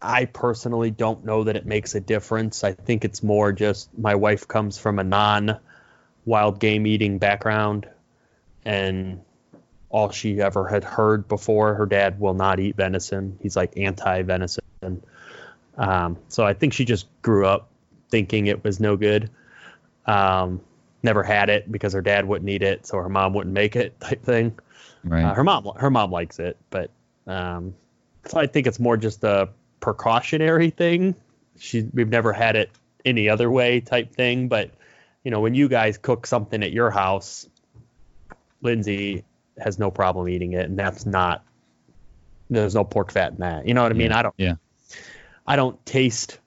I personally don't know that it makes a difference. I think it's more just my wife comes from a non wild game eating background, and all she ever had heard before, her dad will not eat venison. He's like anti venison. Um, so I think she just grew up thinking it was no good. Um, never had it because her dad wouldn't eat it, so her mom wouldn't make it, type thing. Right. Uh, her mom, her mom likes it, but um, so I think it's more just a precautionary thing. She, we've never had it any other way, type thing. But you know, when you guys cook something at your house, Lindsay has no problem eating it, and that's not. There's no pork fat in that. You know what I mean? Yeah. I don't. Yeah. I don't taste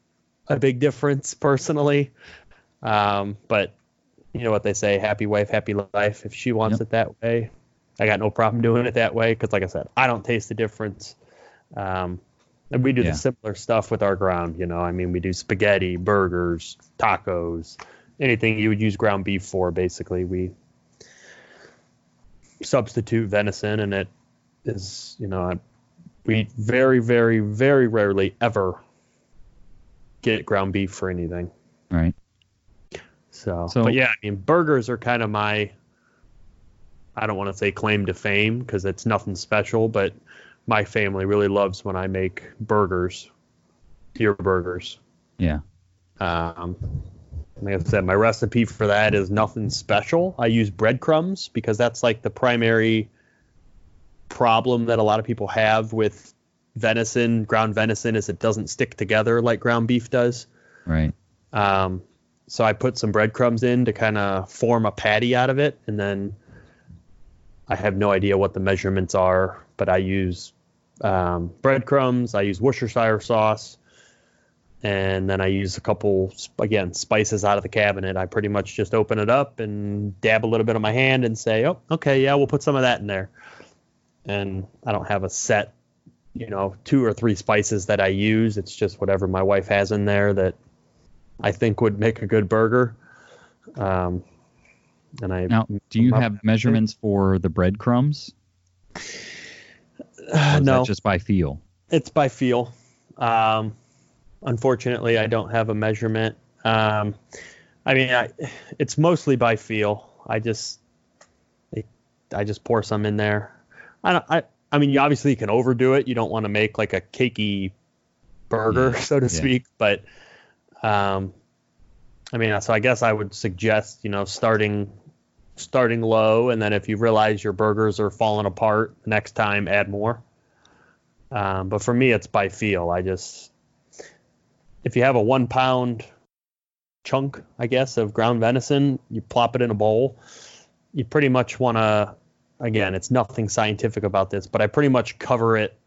a big difference personally. Um, but you know what they say, happy wife, happy life. If she wants Yep. it that way, I got no problem doing it that way. Cause like I said, I don't taste the difference. Um, and we do Yeah. the simpler stuff with our ground, you know, I mean, we do spaghetti, burgers, tacos, anything you would use ground beef for, basically we substitute venison and it is, you know, we very, very, very rarely ever get ground beef for anything. Right. So, So- but yeah, I mean, burgers are kind of my, I don't want to say claim to fame because it's nothing special, but my family really loves when I make burgers, deer burgers. Yeah. Um, like I said, my recipe for that is nothing special. I use breadcrumbs because that's like the primary problem that a lot of people have with venison, ground venison, is it doesn't stick together like ground beef does. Right. Um, so I put some breadcrumbs in to kind of form a patty out of it, and then I have no idea what the measurements are, but I use um, breadcrumbs. I use Worcestershire sauce, and then I use a couple again spices out of the cabinet. I pretty much just open it up and dab a little bit on my hand and say, "Oh, okay, yeah, we'll put some of that in there." And I don't have a set, you know, two or three spices that I use. It's just whatever my wife has in there that I think would make a good burger. Um, and I Now, do you have (laughs) measurements for the breadcrumbs? Is no, just by feel? it's by feel. Um, unfortunately, I don't have a measurement. Um, I mean, I, it's mostly by feel. I just, I, I just pour some in there. I don't. I. I mean, you obviously can overdo it. You don't want to make like a cakey burger, (laughs) so to yeah. speak. But, um, I mean, so I guess I would suggest, you know, starting starting low, and then if you realize your burgers are falling apart, next time add more. Um, but for me, it's by feel. I just, if you have a one pound chunk, I guess, of ground venison, you plop it in a bowl. You pretty much want to, again, it's nothing scientific about this, but I pretty much cover it,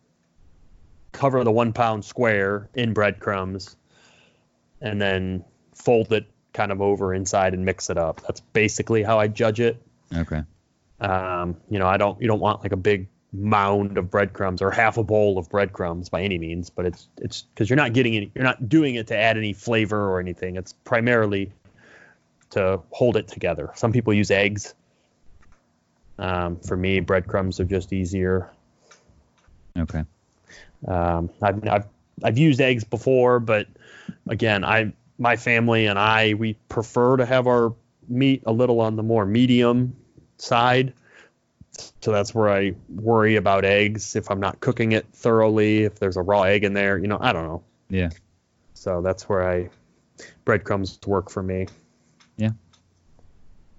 cover the one pound square in breadcrumbs, and then fold it kind of over inside and mix it up. That's basically how I judge it. Okay. Um, you know, I don't you don't want like a big mound of breadcrumbs or half a bowl of breadcrumbs by any means, but it's it's because you're not getting any, you're not doing it to add any flavor or anything. It's primarily to hold it together. Some people use eggs. Um, for me, breadcrumbs are just easier. Okay. Um, I've, I've I've used eggs before, but again, I my family and I we prefer to have our meat a little on the more medium side. So that's where I worry about eggs if I'm not cooking it thoroughly. If there's a raw egg in there, you know, I don't know. Yeah. So that's where I breadcrumbs work for me. Yeah.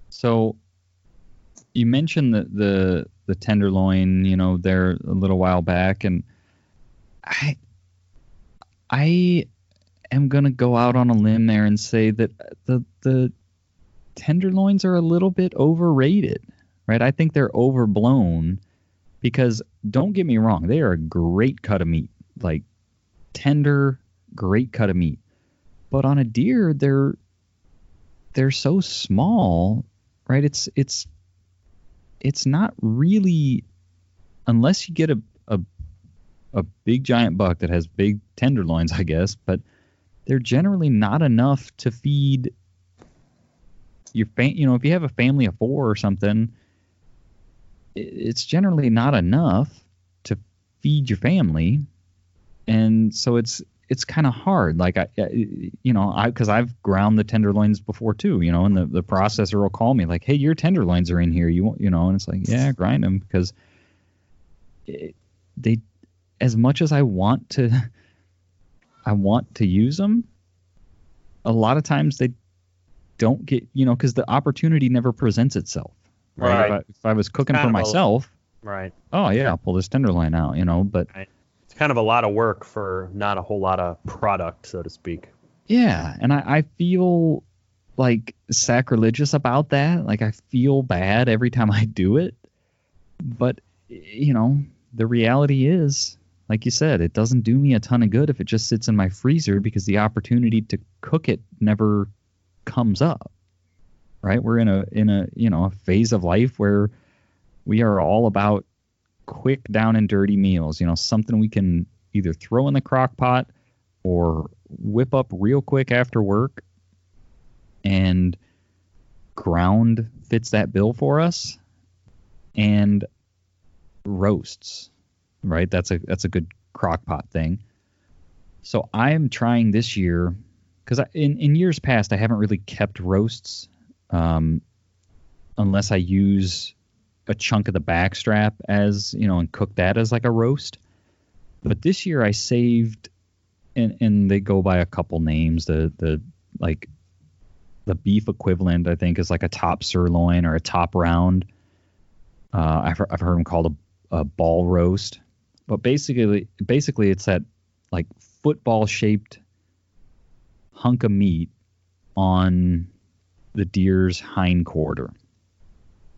So you mentioned the the, the tenderloin, you know, there a little while back, and I I am gonna go out on a limb there and say that the the tenderloins are a little bit overrated, right? I think they're overblown because don't get me wrong, they are a great cut of meat, like tender, great cut of meat. But on a deer, they're they're so small, right? It's it's it's not really unless you get a a a big giant buck that has big tenderloins, I guess, but they're generally not enough to feed your fam- you know, if you have a family of 4 or something, it's generally not enough to feed your family. And so it's it's kind of hard. Like I, you know, I because I've ground the tenderloins before too. You know, and the, the processor will call me like, "Hey, your tenderloins are in here. You want, you know?" And it's like, "Yeah, grind them," because they, as much as I want to, (laughs) I want to use them. A lot of times they don't get, you know, because the opportunity never presents itself. Right. right. If, I, if, I, was cooking for myself, a, right. Oh yeah, I'll pull this tenderloin out, you know, but. Right it's kind of a lot of work for not a whole lot of product, so to speak. Yeah, and I, I feel like sacrilegious about that. Like I feel bad every time I do it. But you know, the reality is, like you said, it doesn't do me a ton of good if it just sits in my freezer because the opportunity to cook it never comes up. Right? We're in a in a, you know, a phase of life where we are all about quick down and dirty meals. You know, something we can either throw in the crock pot or whip up real quick after work and ground fits that bill for us and roasts right that's a that's a good crock pot thing so i am trying this year because in, in years past i haven't really kept roasts um, unless i use a chunk of the backstrap as you know and cook that as like a roast. But this year I saved, and and they go by a couple names. The the like the beef equivalent I think is like a top sirloin or a top round. Uh, I've I've heard them called a, a ball roast, but basically basically it's that like football shaped hunk of meat on the deer's hind quarter.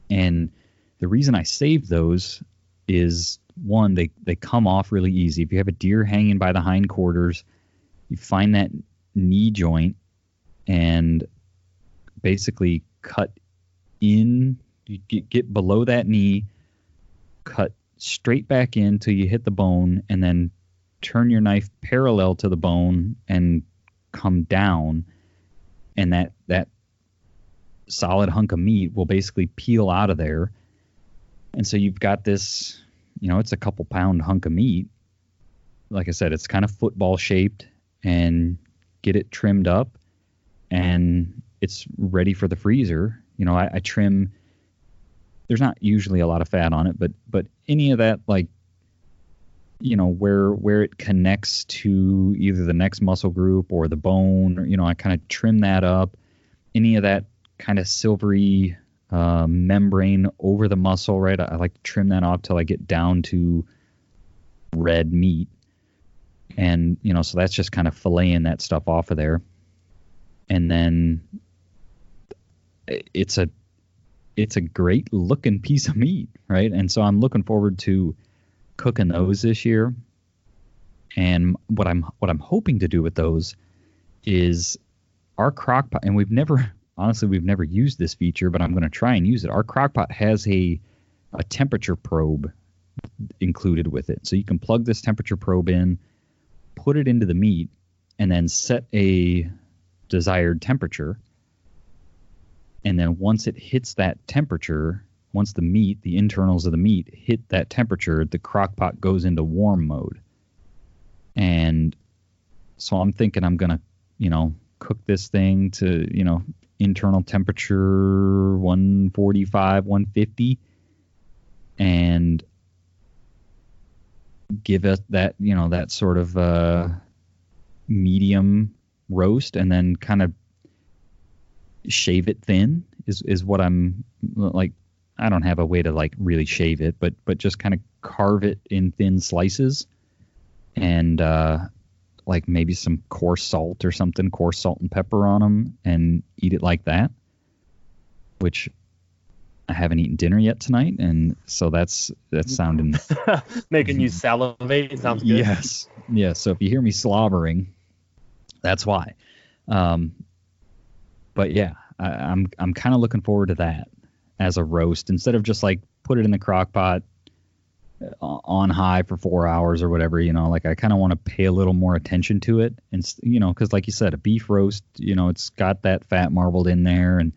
And the reason I saved those is one, they, they come off really easy. If you have a deer hanging by the hindquarters, you find that knee joint and basically cut in, you get, get below that knee, cut straight back in till you hit the bone, and then turn your knife parallel to the bone and come down. And that, that solid hunk of meat will basically peel out of there and so you've got this, you know, it's a couple pound hunk of meat. Like I said, it's kind of football shaped and get it trimmed up and it's ready for the freezer. You know, I, I trim there's not usually a lot of fat on it, but but any of that like you know where where it connects to either the next muscle group or the bone or, you know i kind of trim that up any of that kind of silvery uh, membrane over the muscle, right? I, I, like to trim that off till I get down to red meat. And, you know, so that's just kind of filleting that stuff off of there. And then it's a it's a great looking piece of meat, right? And so I'm looking forward to cooking those this year. And what I'm what I'm hoping to do with those is our crock pot, and we've never honestly we've never used this feature, but I'm going to try and use it. Our crockpot has a a temperature probe included with it. So you can plug this temperature probe in, put it into the meat, and then set a desired temperature. And then once it hits that temperature, once the meat, the internals of the meat hit that temperature, the crockpot goes into warm mode. And so I'm thinking I'm going to, you know, cook this thing to, you know, internal temperature 145, 150, and give it that you know that sort of uh, medium roast, and then kind of shave it thin is is what I'm like I don't have a way to like really shave it, but but just kind of carve it in thin slices, and uh, like maybe some coarse salt or something, coarse salt and pepper on them, and eat it like that. Which I haven't eaten dinner yet tonight, and so that's that's sounding (laughs) Making you salivate sounds good. yes, yes. So if you hear me slobbering, that's why. Um, but yeah, I, I'm I'm kind of looking forward to that as a roast instead of just like put it in the crock pot Uh, on high for four hours or whatever. You know, like I kind of want to pay a little more attention to it, and you know, because like you said, a beef roast, you know, it's got that fat marbled in there, and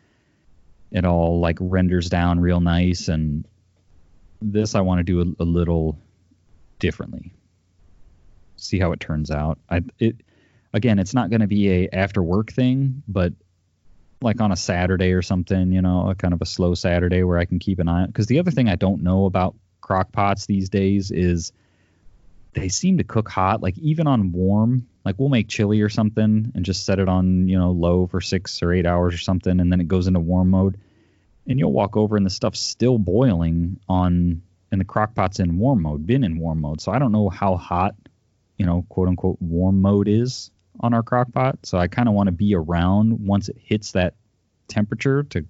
it all like renders down real nice. And this I want to do a, a little differently. See how it turns out. I it again, it's not going to be a after work thing, but like on a Saturday or something, you know, a kind of a slow Saturday where I can keep an eye. Because the other thing I don't know about crock pots these days is they seem to cook hot, like even on warm. Like we'll make chili or something and just set it on, you know, low for six or eight hours or something, and then it goes into warm mode. And you'll walk over and the stuff's still boiling on, and the crock pot's in warm mode, been in warm mode. So I don't know how hot, you know, quote unquote warm mode is on our crock pot. So I kind of want to be around once it hits that temperature to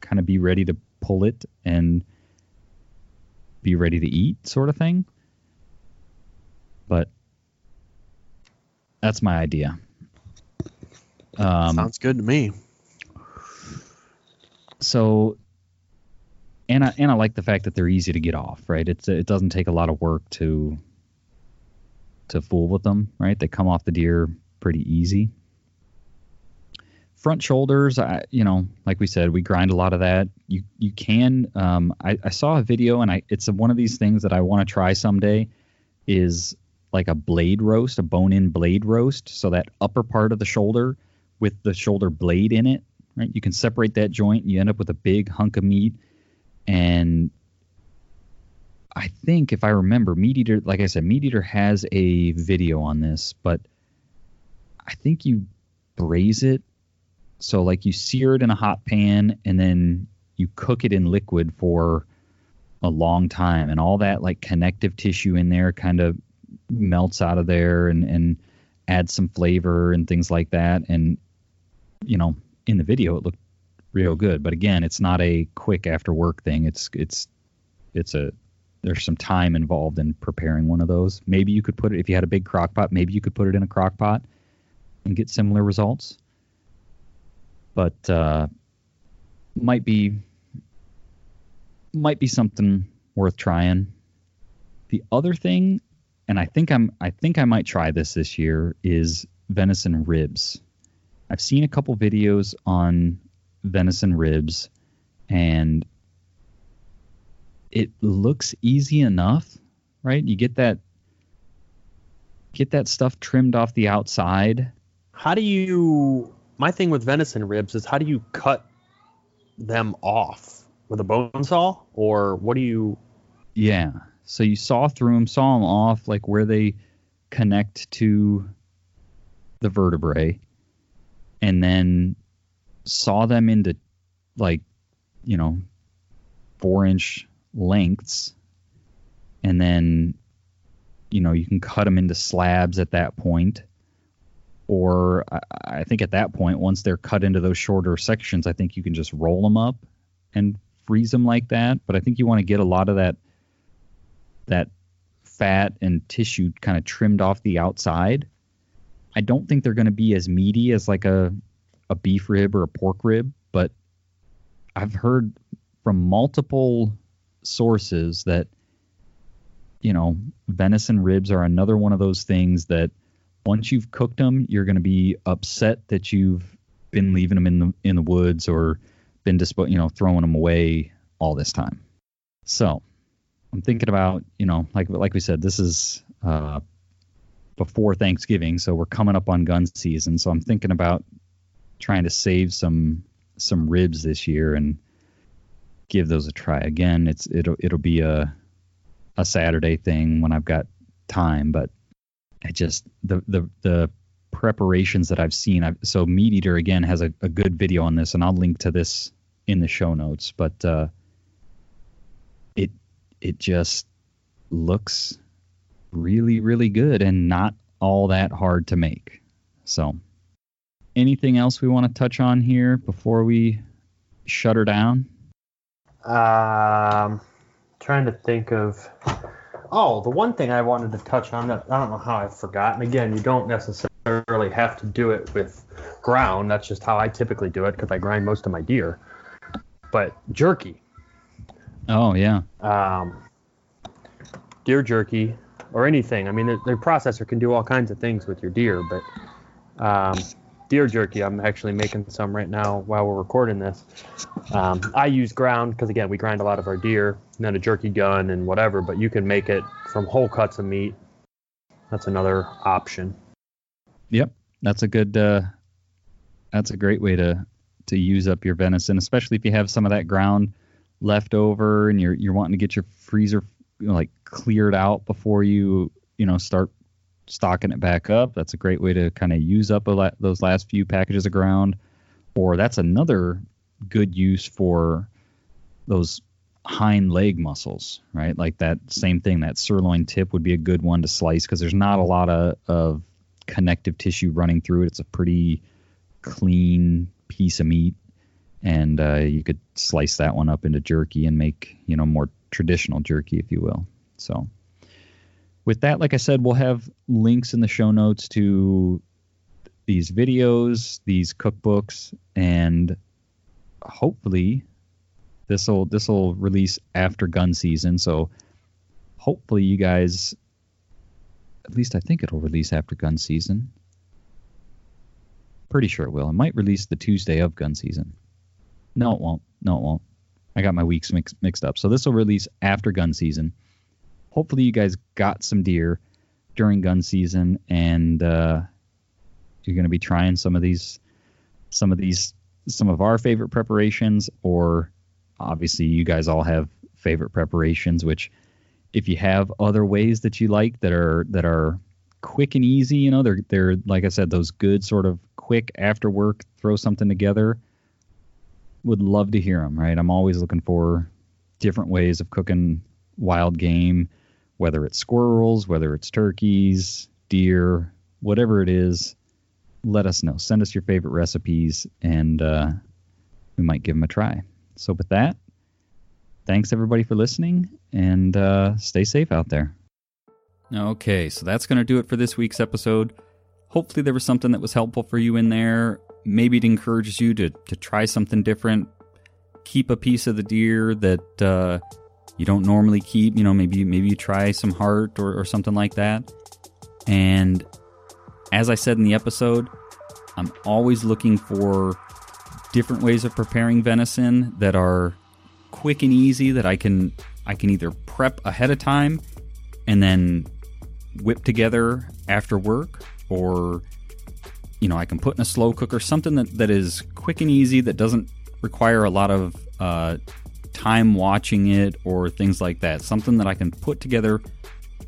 kind of be ready to pull it and be ready to eat, sort of thing. But that's my idea. Um, Sounds good to me. so and I and I like the fact that they're easy to get off, right? It's it doesn't take a lot of work to to fool with them, right? They come off the deer pretty easy. Front shoulders, I you know, like we said, we grind a lot of that. You you can. Um, I, I saw a video, and I it's one of these things that I want to try someday. Is like a blade roast, a bone-in blade roast. So that upper part of the shoulder with the shoulder blade in it, right? You can separate that joint, and you end up with a big hunk of meat. And I think if I remember, MeatEater, like I said, MeatEater has a video on this, but I think you braise it. So like you sear it in a hot pan and then you cook it in liquid for a long time and all that like connective tissue in there kind of melts out of there and and adds some flavor and things like that. And you know in the video it looked real good. But again it's not a quick after work thing. It's it's it's a there's some time involved in preparing one of those. Maybe you could put it if you had a big crock pot maybe you could put it in a crock pot and get similar results but uh might be might be something worth trying. The other thing and i think i'm i think i might try this this year is venison ribs. I've seen a couple videos on venison ribs and it looks easy enough right? You get that get that stuff trimmed off the outside. How do you? My thing with venison ribs is how do you cut them off with a bone saw, or what do you? Yeah. So you saw through them, saw them off, like where they connect to the vertebrae, and then saw them into like, you know, four inch lengths. And then, you know, you can cut them into slabs at that point. Or I, I think at that point, once they're cut into those shorter sections, I think you can just roll them up and freeze them like that. But I think you want to get a lot of that that fat and tissue kind of trimmed off the outside. I don't think they're going to be as meaty as like a a beef rib or a pork rib, but I've heard from multiple sources that you know venison ribs are another one of those things that once you've cooked them, you're going to be upset that you've been leaving them in the in the woods or been dispo- you know throwing them away all this time. So I'm thinking about you know like like we said this is uh, before Thanksgiving, so we're coming up on gun season. So I'm thinking about trying to save some some ribs this year and give those a try. Again, it's it'll it'll be a a Saturday thing when I've got time, but I just the the the preparations that I've seen. I've, so MeatEater again has a, a good video on this, and I'll link to this in the show notes. But uh, it it just looks really, really good and not all that hard to make. So, anything else we want to touch on here before we shut her down? Um, trying to think of. Oh, the one thing I wanted to touch on that I don't know how I forgot. And again, you don't necessarily have to do it with ground. That's just how I typically do it because I grind most of my deer. But jerky. Oh yeah. Um, deer jerky or anything. I mean, the, the processor can do all kinds of things with your deer, but um, deer jerky, I'm actually making some right now while we're recording this. Um, I use ground because again, we grind a lot of our deer, and then a jerky gun and whatever. But you can make it from whole cuts of meat. That's another option. Yep, that's a good. Uh, that's a great way to to use up your venison, especially if you have some of that ground left over and you're you're wanting to get your freezer you know, like cleared out before you you know start stocking it back up. That's a great way to kind of use up a la- those last few packages of ground. Or that's another good use for those hind leg muscles, right? Like that same thing, that sirloin tip would be a good one to slice because there's not a lot of, of connective tissue running through it. It's a pretty clean piece of meat. And uh, you could slice that one up into jerky and make, you know, more traditional jerky, if you will. So, with that, like I said, we'll have links in the show notes to these videos, these cookbooks, and hopefully this will this will release after gun season. So hopefully you guys, at least I think it'll release after gun season. Pretty sure it will. It might release the Tuesday of gun season. No, it won't. No, it won't. I got my weeks mix, mixed up. So this will release after gun season. Hopefully, you guys got some deer during gun season, and uh, you're going to be trying some of these, some of these, some of our favorite preparations, or obviously, you guys all have favorite preparations. Which, if you have other ways that you like that are that are quick and easy, you know, they're they're like I said, those good sort of quick after work, throw something together would love to hear them, right? I'm always looking for different ways of cooking wild game, whether it's squirrels, whether it's turkeys, deer, whatever it is. Let us know. Send us your favorite recipes, and uh, we might give them a try. So, with that, thanks everybody for listening, and uh, stay safe out there. Okay, so that's going to do it for this week's episode. Hopefully, there was something that was helpful for you in there maybe it encourages you to, to try something different. Keep a piece of the deer that uh, you don't normally keep. You know, maybe maybe you try some heart or, or something like that. And as I said in the episode, I'm always looking for different ways of preparing venison that are quick and easy that I can I can either prep ahead of time and then whip together after work or you know, I can put in a slow cooker, something that, that is quick and easy, that doesn't require a lot of uh, time watching it or things like that. Something that I can put together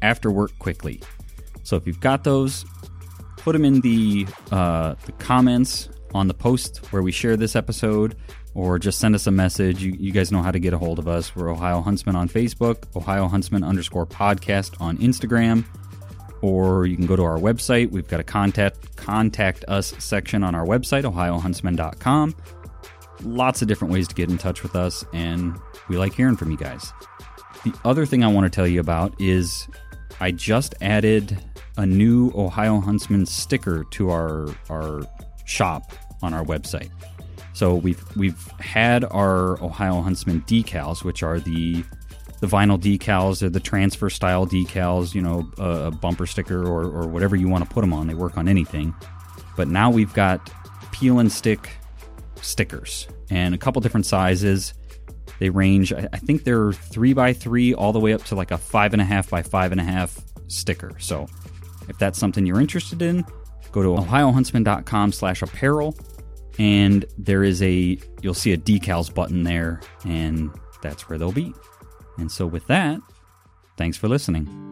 after work quickly. So if you've got those, put them in the uh, the comments on the post where we share this episode, or just send us a message. You, you guys know how to get a hold of us. We're Ohio Huntsman on Facebook, Ohio Huntsman underscore podcast on Instagram or you can go to our website. We've got a contact contact us section on our website, ohiohuntsman.com. Lots of different ways to get in touch with us, and we like hearing from you guys. The other thing I want to tell you about is I just added a new Ohio Huntsman sticker to our our shop on our website. So we've we've had our Ohio Huntsman decals, which are the the vinyl decals or the transfer style decals, you know, a, a bumper sticker or, or whatever you want to put them on. They work on anything. But now we've got peel and stick stickers and a couple different sizes. They range, I think they're three by three all the way up to like a five and a half by five and a half sticker. So if that's something you're interested in, go to ohiohuntsman.com slash apparel and there is a, you'll see a decals button there and that's where they'll be. And so, with that, thanks for listening.